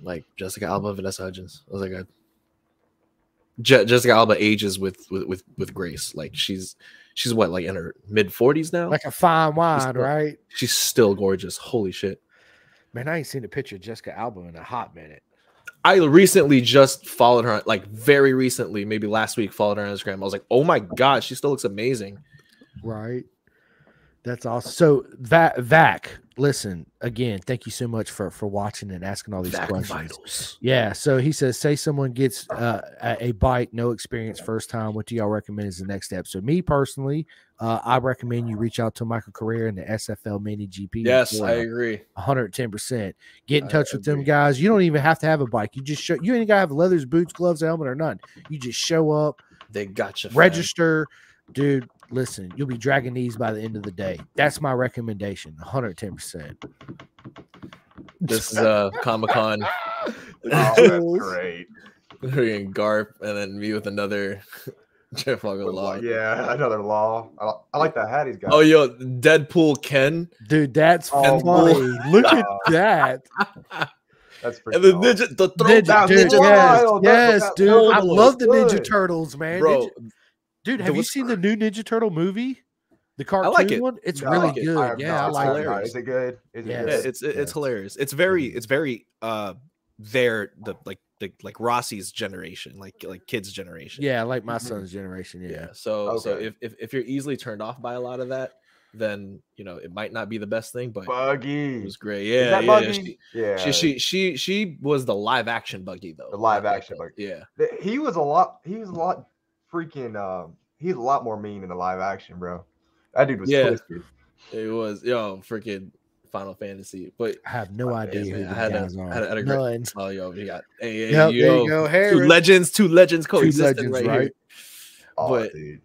Like Jessica Alba, Vanessa Hudgens. I was like, a, Je- Jessica Alba ages with, with with with grace. Like she's she's what like in her mid forties now. Like a fine wine, still- right? she's still gorgeous. Holy shit! Man, I ain't seen a picture of Jessica Alba in a hot minute. I recently just followed her, like very recently, maybe last week, followed her on Instagram. I was like, oh my god, she still looks amazing. Right. That's awesome. So Vac, Vac, listen again. Thank you so much for for watching and asking all these Vac questions. Vitals. Yeah. So he says, say someone gets uh, a, bike, no experience, first time. What do y'all recommend is the next step? So me personally, uh, I recommend you reach out to Michael Carrera in the SFL Mini GP. Yes, I agree. 110%. Get in I touch with them guys. You don't even have to have a bike. You just show you ain't gotta have leathers, boots, gloves, helmet, or none. You just show up, They got you. register, dude. Listen, you'll be dragging these by the end of the day. That's my recommendation. 110%. This is uh (laughs) Comic Con. oh, that's (laughs) great. Freaking Garp, and then me with another (laughs) Jeff Fogel But, Law. yeah, another law. I, I like that hat he's got. Oh, yo, Deadpool Ken, Dude, that's Oh, funny. Look at that. that's pretty. and the ninja, the Ninja, throwback dude, Ninja ninja, yes, Wild, that- yes, dude. I love the Ninja. Turtles, man. bro. Ninja- dude, have you seen the new Ninja Turtle movie? The cartoon like it. one? It's No, really like it. good. I have yeah, I not it's like seen it. it. hilarious. Good? Is it Yes. Yeah, good? it's it- Yes. it's hilarious. It's very it's very uh their the like the like Rossi's generation, like like kids generation. Yeah, like my Mhm. son's generation. Yeah. yeah. So so if, if if you're easily turned off by a lot of that, then you know it might not be the best thing, but it Buggy. was great. Is Yeah, that yeah. She, yeah. she she she she was the live action buggy though. The live action Buggy. Yeah. He was a lot. He was a lot freaking. Um, he's a lot more mean in the live action, bro. That dude was Yeah. twisted. It was yo freaking Final Fantasy, but I have no idea yeah, who the I had a, guys are. had a, had a great, None. oh yo, we got hey, hey, Yep, there yo, you go. two legends, two legends coexisting legends, right, right? here. Oh, But- dude.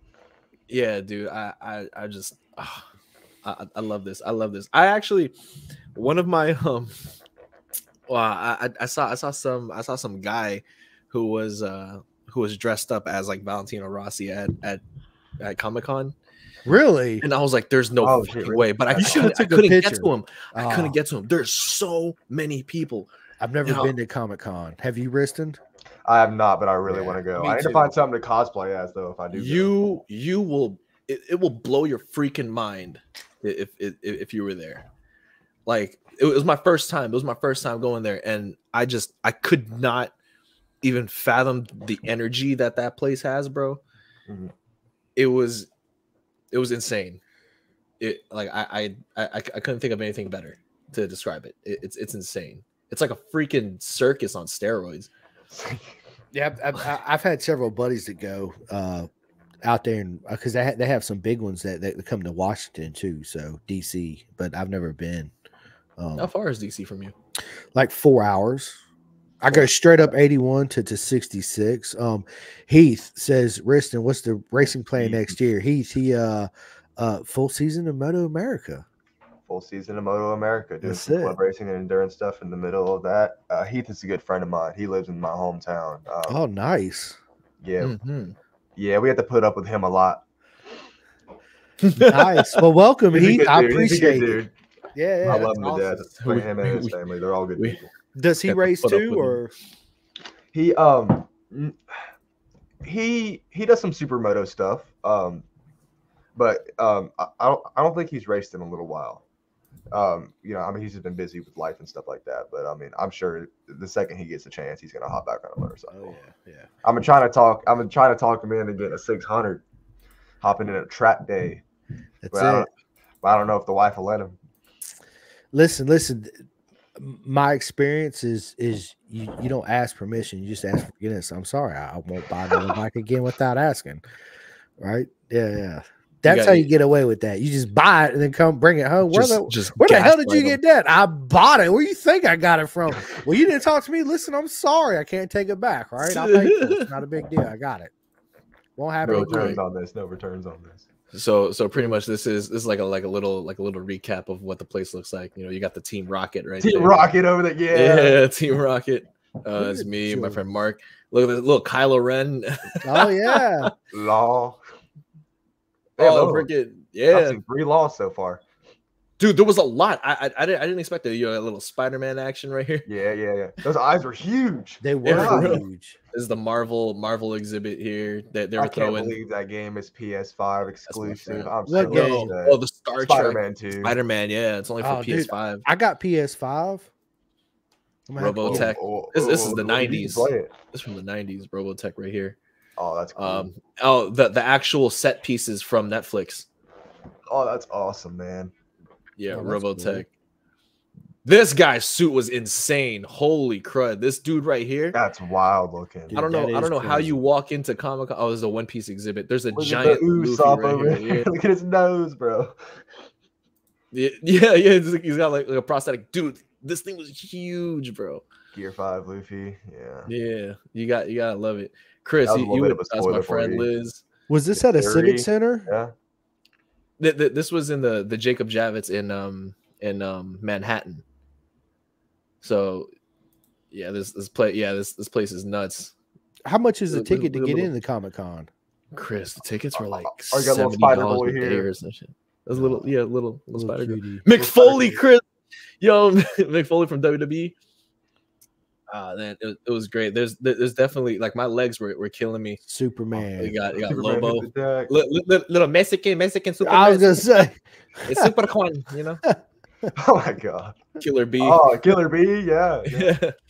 Yeah, dude, I I, I just ah, I, I- I love this. I love this. I actually one of my (laughs) um well I, I I saw I saw some I saw some guy who was uh who was dressed up as like Valentino Rossi at at at Comic Con, Really? and I was like, "There's no Oh, shit, fucking really? way!" But I, You I couldn't, I couldn't get to him. I Ah, couldn't get to him. There's so many people. I've never you know- been to Comic Con. Have you, Wristin? I have not, but I really Yeah, want to go. I need too. to find something to cosplay as though. If I do, go. You you will it, it will blow your freaking mind if, if if if you were there. Like it was my first time. It was my first time going there, and I just I could not even fathom the energy that that place has, bro. Mhm. It was it was insane. It like I I I, I couldn't think of anything better to describe it. it. It's it's insane. It's like a freaking circus on steroids. (laughs) Yeah, I've, I've, I've had several buddies that go uh, out there and because they ha- they have some big ones that, that come to Washington too, so DC. But I've never been. Um, How far is DC from you? like four hours. I go straight up 81 to, to 66. Um, Heath says, Wristin, what's the racing plan Heath. next year? Heath, he uh uh full season of Moto America. Full season of Moto America, doing That's some it. club racing and endurance stuff in the middle of that. Uh, Heath is a good friend of mine. He lives in my hometown. Um, Oh, nice. yeah, Mhm. yeah, we had to put up with him a lot. Nice. Well, welcome, (laughs) He's Heath. I dude. He's a good appreciate it. dude. Yeah, yeah. I love him to death. Him and his family, they're all good we- people. Does he Have to race too, with him. or He um he he does some supermoto stuff. Um, but um I, I don't I don't think he's raced in a little while. Um, you know, I mean, he's just been busy with life and stuff like that. But I mean, I'm sure the second he gets a chance, he's gonna hop back on a motorcycle. Oh yeah, yeah. I'm trying to talk. I'm trying to talk him into getting a 600, hopping in a trap day. That's But I, it. don't, but I don't know if the wife will let him. Listen, listen. My experience is is you, you don't ask permission, you just ask forgiveness. I'm sorry, I won't buy another bike again without asking. Right? Yeah, yeah. That's got- how you get away with that. You just buy it and then come bring it home. Where Just, the just where the hell did you gaslight get that? I bought it. Where you think I got it from? Well, you didn't talk to me. Listen, I'm sorry. I can't take it back. Right? I'll pay for it. It's not a big deal. I got it. Won't happen No returns on this. No returns on this. Him. So so pretty much this is this is like a like a little like a little recap of what the place looks like. You know, you got the Team Rocket right Team there. Rocket over there. Yeah, Yeah. (laughs) Team Rocket. Uh, it's me and my friend Mark. Look at this little Kylo Ren. (laughs) Oh yeah. Law. They have oh, other- freaking I've yeah, seen three laws so far. Dude. There was a lot. I I, I didn't I didn't expect it. You know, a little Spider Man action right here. Yeah, yeah, yeah. Those eyes were huge. They were Yeah, huge. This is the Marvel Marvel exhibit here that they were throwing. I can't believe that game is PS5 exclusive. friend. I'm What so game? Oh, the Star Trek Spider-Man 2. Spider Man. Yeah, it's only for Oh, PS5. I got PS5. I'm gonna have to Robotech. get- Tech. Oh, This- this oh, is the oh, you can 90s. play it. It's from the 90s. Robotech right here. Oh, that's cool. Um. Oh, the the actual set pieces from Netflix. oh, that's awesome, man. Yeah, Oh, that's cool. Robotech. This guy's suit was insane. Holy crud! This dude right here. That's wild looking. Dude, I don't know. I don't know how you walk into Comic Con. Oh, there's a One Piece exhibit. There's a Look giant the Usopp right over here. here. (laughs) Yeah. Look at his nose, bro. Yeah, (laughs) yeah, yeah. it's like- He's got like, like a prosthetic. Dude, this thing was huge, bro. Gear five, Luffy. Yeah. Yeah, you got you gotta love it. Chris, That was you, you would of a that's my friend you. Liz. Was this at a civic center? Yeah. Th- th- this was in the the Jacob Javits in um in um Manhattan. So, yeah, this this play yeah this this place is nuts. How much is the Look- look- ticket to get little- in the Comic Con? Chris, the tickets were like Oh, you got seventy spider dollars boy a day here. or some shit. That's a little yeah little little spider. girl. cutie. Mick Little Foley, spider Chris, yo, (laughs) Mick Foley from WWE. Ah, man, it, was- it was great. There's there's definitely like my legs were, were killing me. Superman. You got you got Superman Lobo, the deck. Li- li- li- little Mexican Mexican Superman. I was gonna say, (laughs) it's Super Juan, you know, (laughs) Oh my god. Killer B. Oh, Killer B. Yeah. yeah. Yeah. (laughs)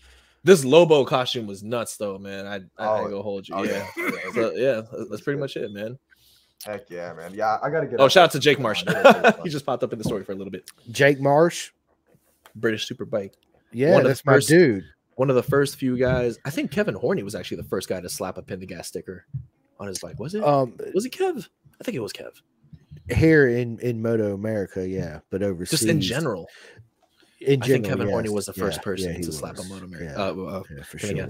This Lobo costume was nuts, though, man. I I, I Oh, ain't gonna hold you. oh, yeah. yeah. So, yeah, that's- that's pretty much it, man. Heck yeah, man. Yeah, I gotta get. Oh, shout out to Jake Marsh. I gotta get he just popped up in the story for a little bit. Jake Marsh. British Superbike. Yeah, One of the that's my first- dude. One of the first few guys. I think Kevin Horney was actually the first guy to slap a pin to gas sticker on his bike. Was it? Um, was it Kev? I think it was Kev. here in in Moto America, yeah, but overseas, Just in general. in I think general, Kevin Horney was the first Yeah, person yeah, he to slap a. Moto America. Yeah, Uh, uh, yeah, for sure. I get-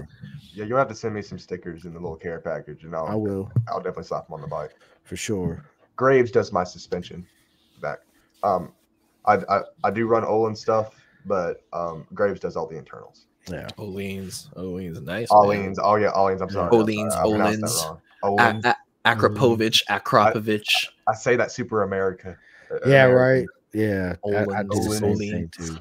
Yeah, you'll have to send me some stickers in the little care package, and I'll I will I'll definitely slap them on the bike. for sure. Graves does my suspension back. Um, I I, I do run Olin stuff, but um, Graves does all the internals. Yeah, Öhlins. Öhlins. Nice. man. Öhlins. Oh yeah, Öhlins. I'm sorry. I'm Öhlins, sorry, I pronounced that Olins. wrong. A- A- Akrapovich. Akrapovich. I say that super America. uh, yeah, American. right. Yeah, I, I Olin, do the same Olin. thing too.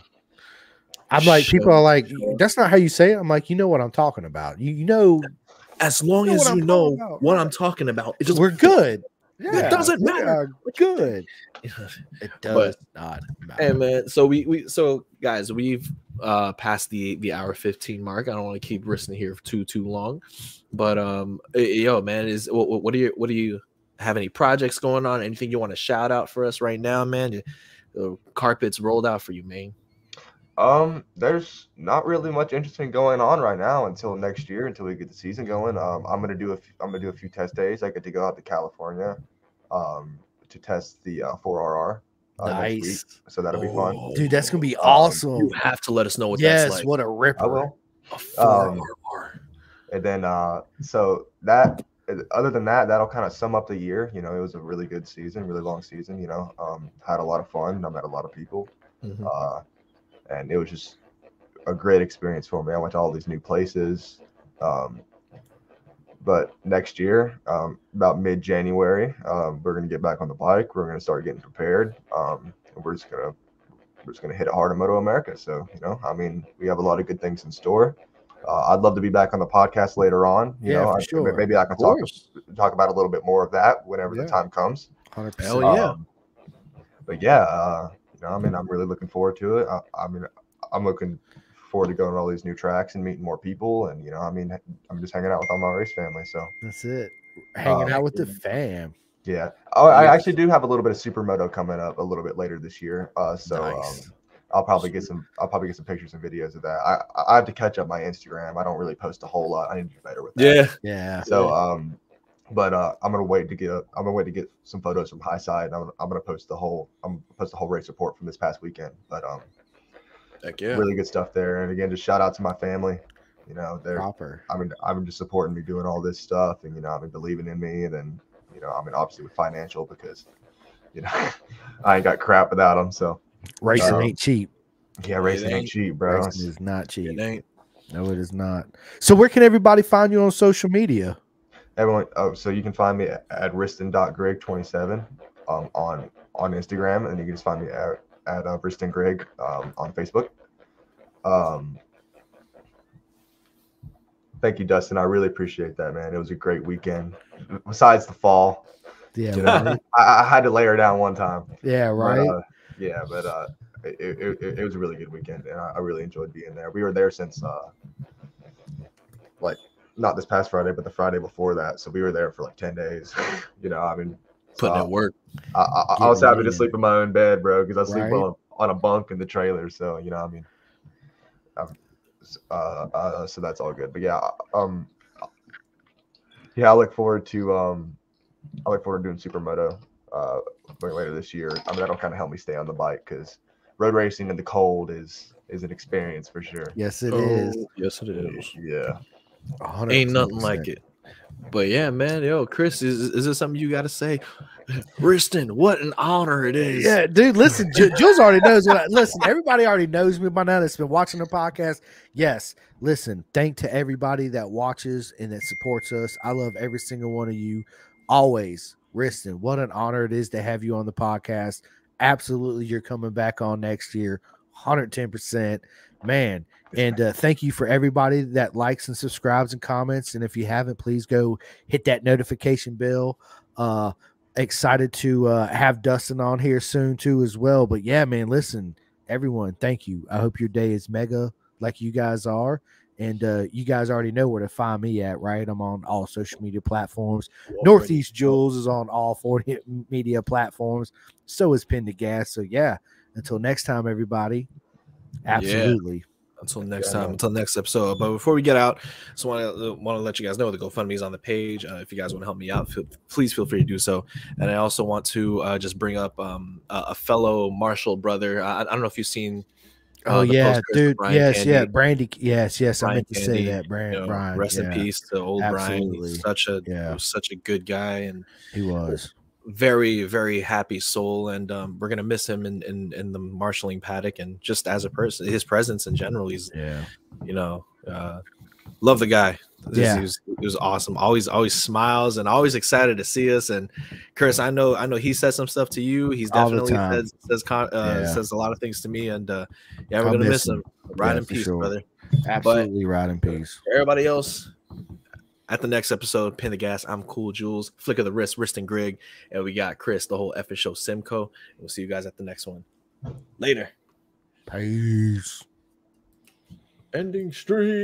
I'm like, people are like, that's not how you say it. I'm like, you know what I'm talking about. You, you know, As long know as you I'm know about, what. I'm talking about, it just we're good. Yeah, doesn't we matter. are good. It (laughs) does not matter. Hey man, so we we so guys, we've uh passed the the hour 15 mark. I don't want to keep Wristin here for too too long. But um yo man, is what, what what do you what do you have any projects going on? Anything you want to shout out for us right now, man? The carpets rolled out for you, man. Um, there's not really much interesting going on right now until next year, until we get the season going. Um, I'm gonna do a f- I'm gonna do a few test days. I get to go out to California, um, to test the uh, 4RR. Uh, next week, nice, so that'll be fun. Oh, dude. That's gonna be Um, awesome. You have to let us know what yes, that's like. what a ripper. will. A 4RR. Um, And then, uh, so that other than that, that'll kind of sum up the year. You know, it was a really good season, really long season. You know, um, had a lot of fun. I met a lot of people. Mhm. uh, and it was just a great experience for me. I went to all these new places. Um, but next year, um, about mid January, um, we're gonna get back on the bike. We're gonna start getting prepared. Um, and we're just gonna we're just gonna hit it hard in Moto America. So you know, I mean, we have a lot of good things in store. Uh, I'd love to be back on the podcast later on. You Yeah, know, for I- sure. maybe I can talk talk about a little bit more of that whenever Yeah. the time comes. Hundred Hell yeah. Um, but yeah, uh, you know, I mean, I'm really looking forward to it. I, I mean, I'm looking forward to going to all these new tracks and meeting more people. And you know, I mean, I'm just hanging out with all my race family. So That's it. Hanging Uh, out with the fam. yeah. Oh, I Yeah. actually do have a little bit of supermoto coming up a little bit later this year. Uh, so Nice. um, I'll probably get some. I'll probably get some pictures and videos of that. I I have to catch up my Instagram. I don't really post a whole lot. I need to do better with that. Yeah. Yeah. So um, but uh, I'm gonna wait to get. I'm gonna wait to get some photos from High Side. And I'm, I'm gonna post the whole. I'm gonna post the whole race report from this past weekend. But um, Heck yeah. really good stuff there. And again, just shout out to my family. You know, they're. Proper. I mean, I'm just supporting me doing all this stuff, and you know, I mean, believing in me, and then you know, I mean, obviously with financial because, you know, (laughs) I ain't got crap without them. So Racing Um, ain't cheap. yeah, racing ain't ain't. cheap, bro. Racing is not cheap. It ain't. No, it is not. So where can everybody find you on social media? Everyone, oh, so you can find me at, at riston.grig27 um, on on Instagram, and you can just find me at at uh, Greg um, on Facebook. Um, thank you, Dustin. I really appreciate that, man. It was a great weekend. Besides the fall, Yeah, you know, right. I, I had to lay her down one time. Yeah, but, right. uh, yeah, but uh, it, it, it, was a really good weekend, and I, I really enjoyed being there. We were there since uh, like not this past Friday, but the Friday before that. So we were there for like ten days. (laughs) you know, I mean, Putting I, in work. I, I, I was Getting happy to sleep in my own bed, bro, because I sleep Right. on, on a bunk in the trailer. So you know, I mean, um, uh, uh, so that's all good. But yeah, um, yeah, I look forward to um, I look forward to doing supermoto uh later this year. I mean, that'll kind of help me stay on the bike because road racing in the cold is is an experience for sure. yes, it is. Oh, Yes, it is. Yeah. 110%. Ain't nothing like it. But yeah, man, yo, Chris, is is there something you got to say? Wristin, what an honor it is. Yeah, dude. Listen, Ju- Jules already knows what. I, listen, everybody already knows me by now. That's been watching the podcast. Yes, listen. Thank to everybody that watches and that supports us. I love every single one of you. Always, Wristin. What an honor it is to have you on the podcast. Absolutely, you're coming back on next year. 110 percent, man. And uh, thank you for everybody that likes and subscribes and comments. And if you haven't, please go hit that notification bell. Uh, excited to uh, have Dustin on here soon too as well. But yeah, man, listen, everyone, thank you. I hope your day is mega like you guys are. And uh, you guys already know where to find me at, right? I'm on all social media platforms. Northeast Jules is on all 40 (laughs) media platforms. So is Pin to Gas. So yeah, until next time, everybody. Absolutely. Until next Yeah, time, until next episode. But before we get out, just want to want to let you guys know the GoFundMe is on the page. Uh, if you guys want to help me out, feel, please feel free to do so. And I also want to uh, just bring up um, a, a fellow Marshall brother. I, I don't know if you've seen. uh, Oh yeah, dude. Yes, Candy. yeah, Brandy. Yes, yes. I meant to say that, Brian. You know, Brian. rest in peace to old Brian. He's such a Yeah. such a good guy and He was. Very very happy soul. And um, we're gonna miss him in, in in the marshalling paddock and just as a person, his presence in general. He's Yeah. you know, uh, love the guy. This- Yeah. he was, he was awesome. Always, always smiles and always excited to see us. And Chris, I know, I know he said some stuff to you. He's definitely says says con- uh, Yeah. says a lot of things to me. And uh, yeah, we're I'll gonna miss miss him. Ride Yeah, in peace, sure. brother. Absolutely ride in peace. Everybody else. At the next episode, Pin the Gas. I'm Cool Jules, Flick of the Wrist, Wristin Grigg, and we got Chris, the whole effing show, Simcoe. We'll see you guys at the next one. Later. Peace. Ending stream.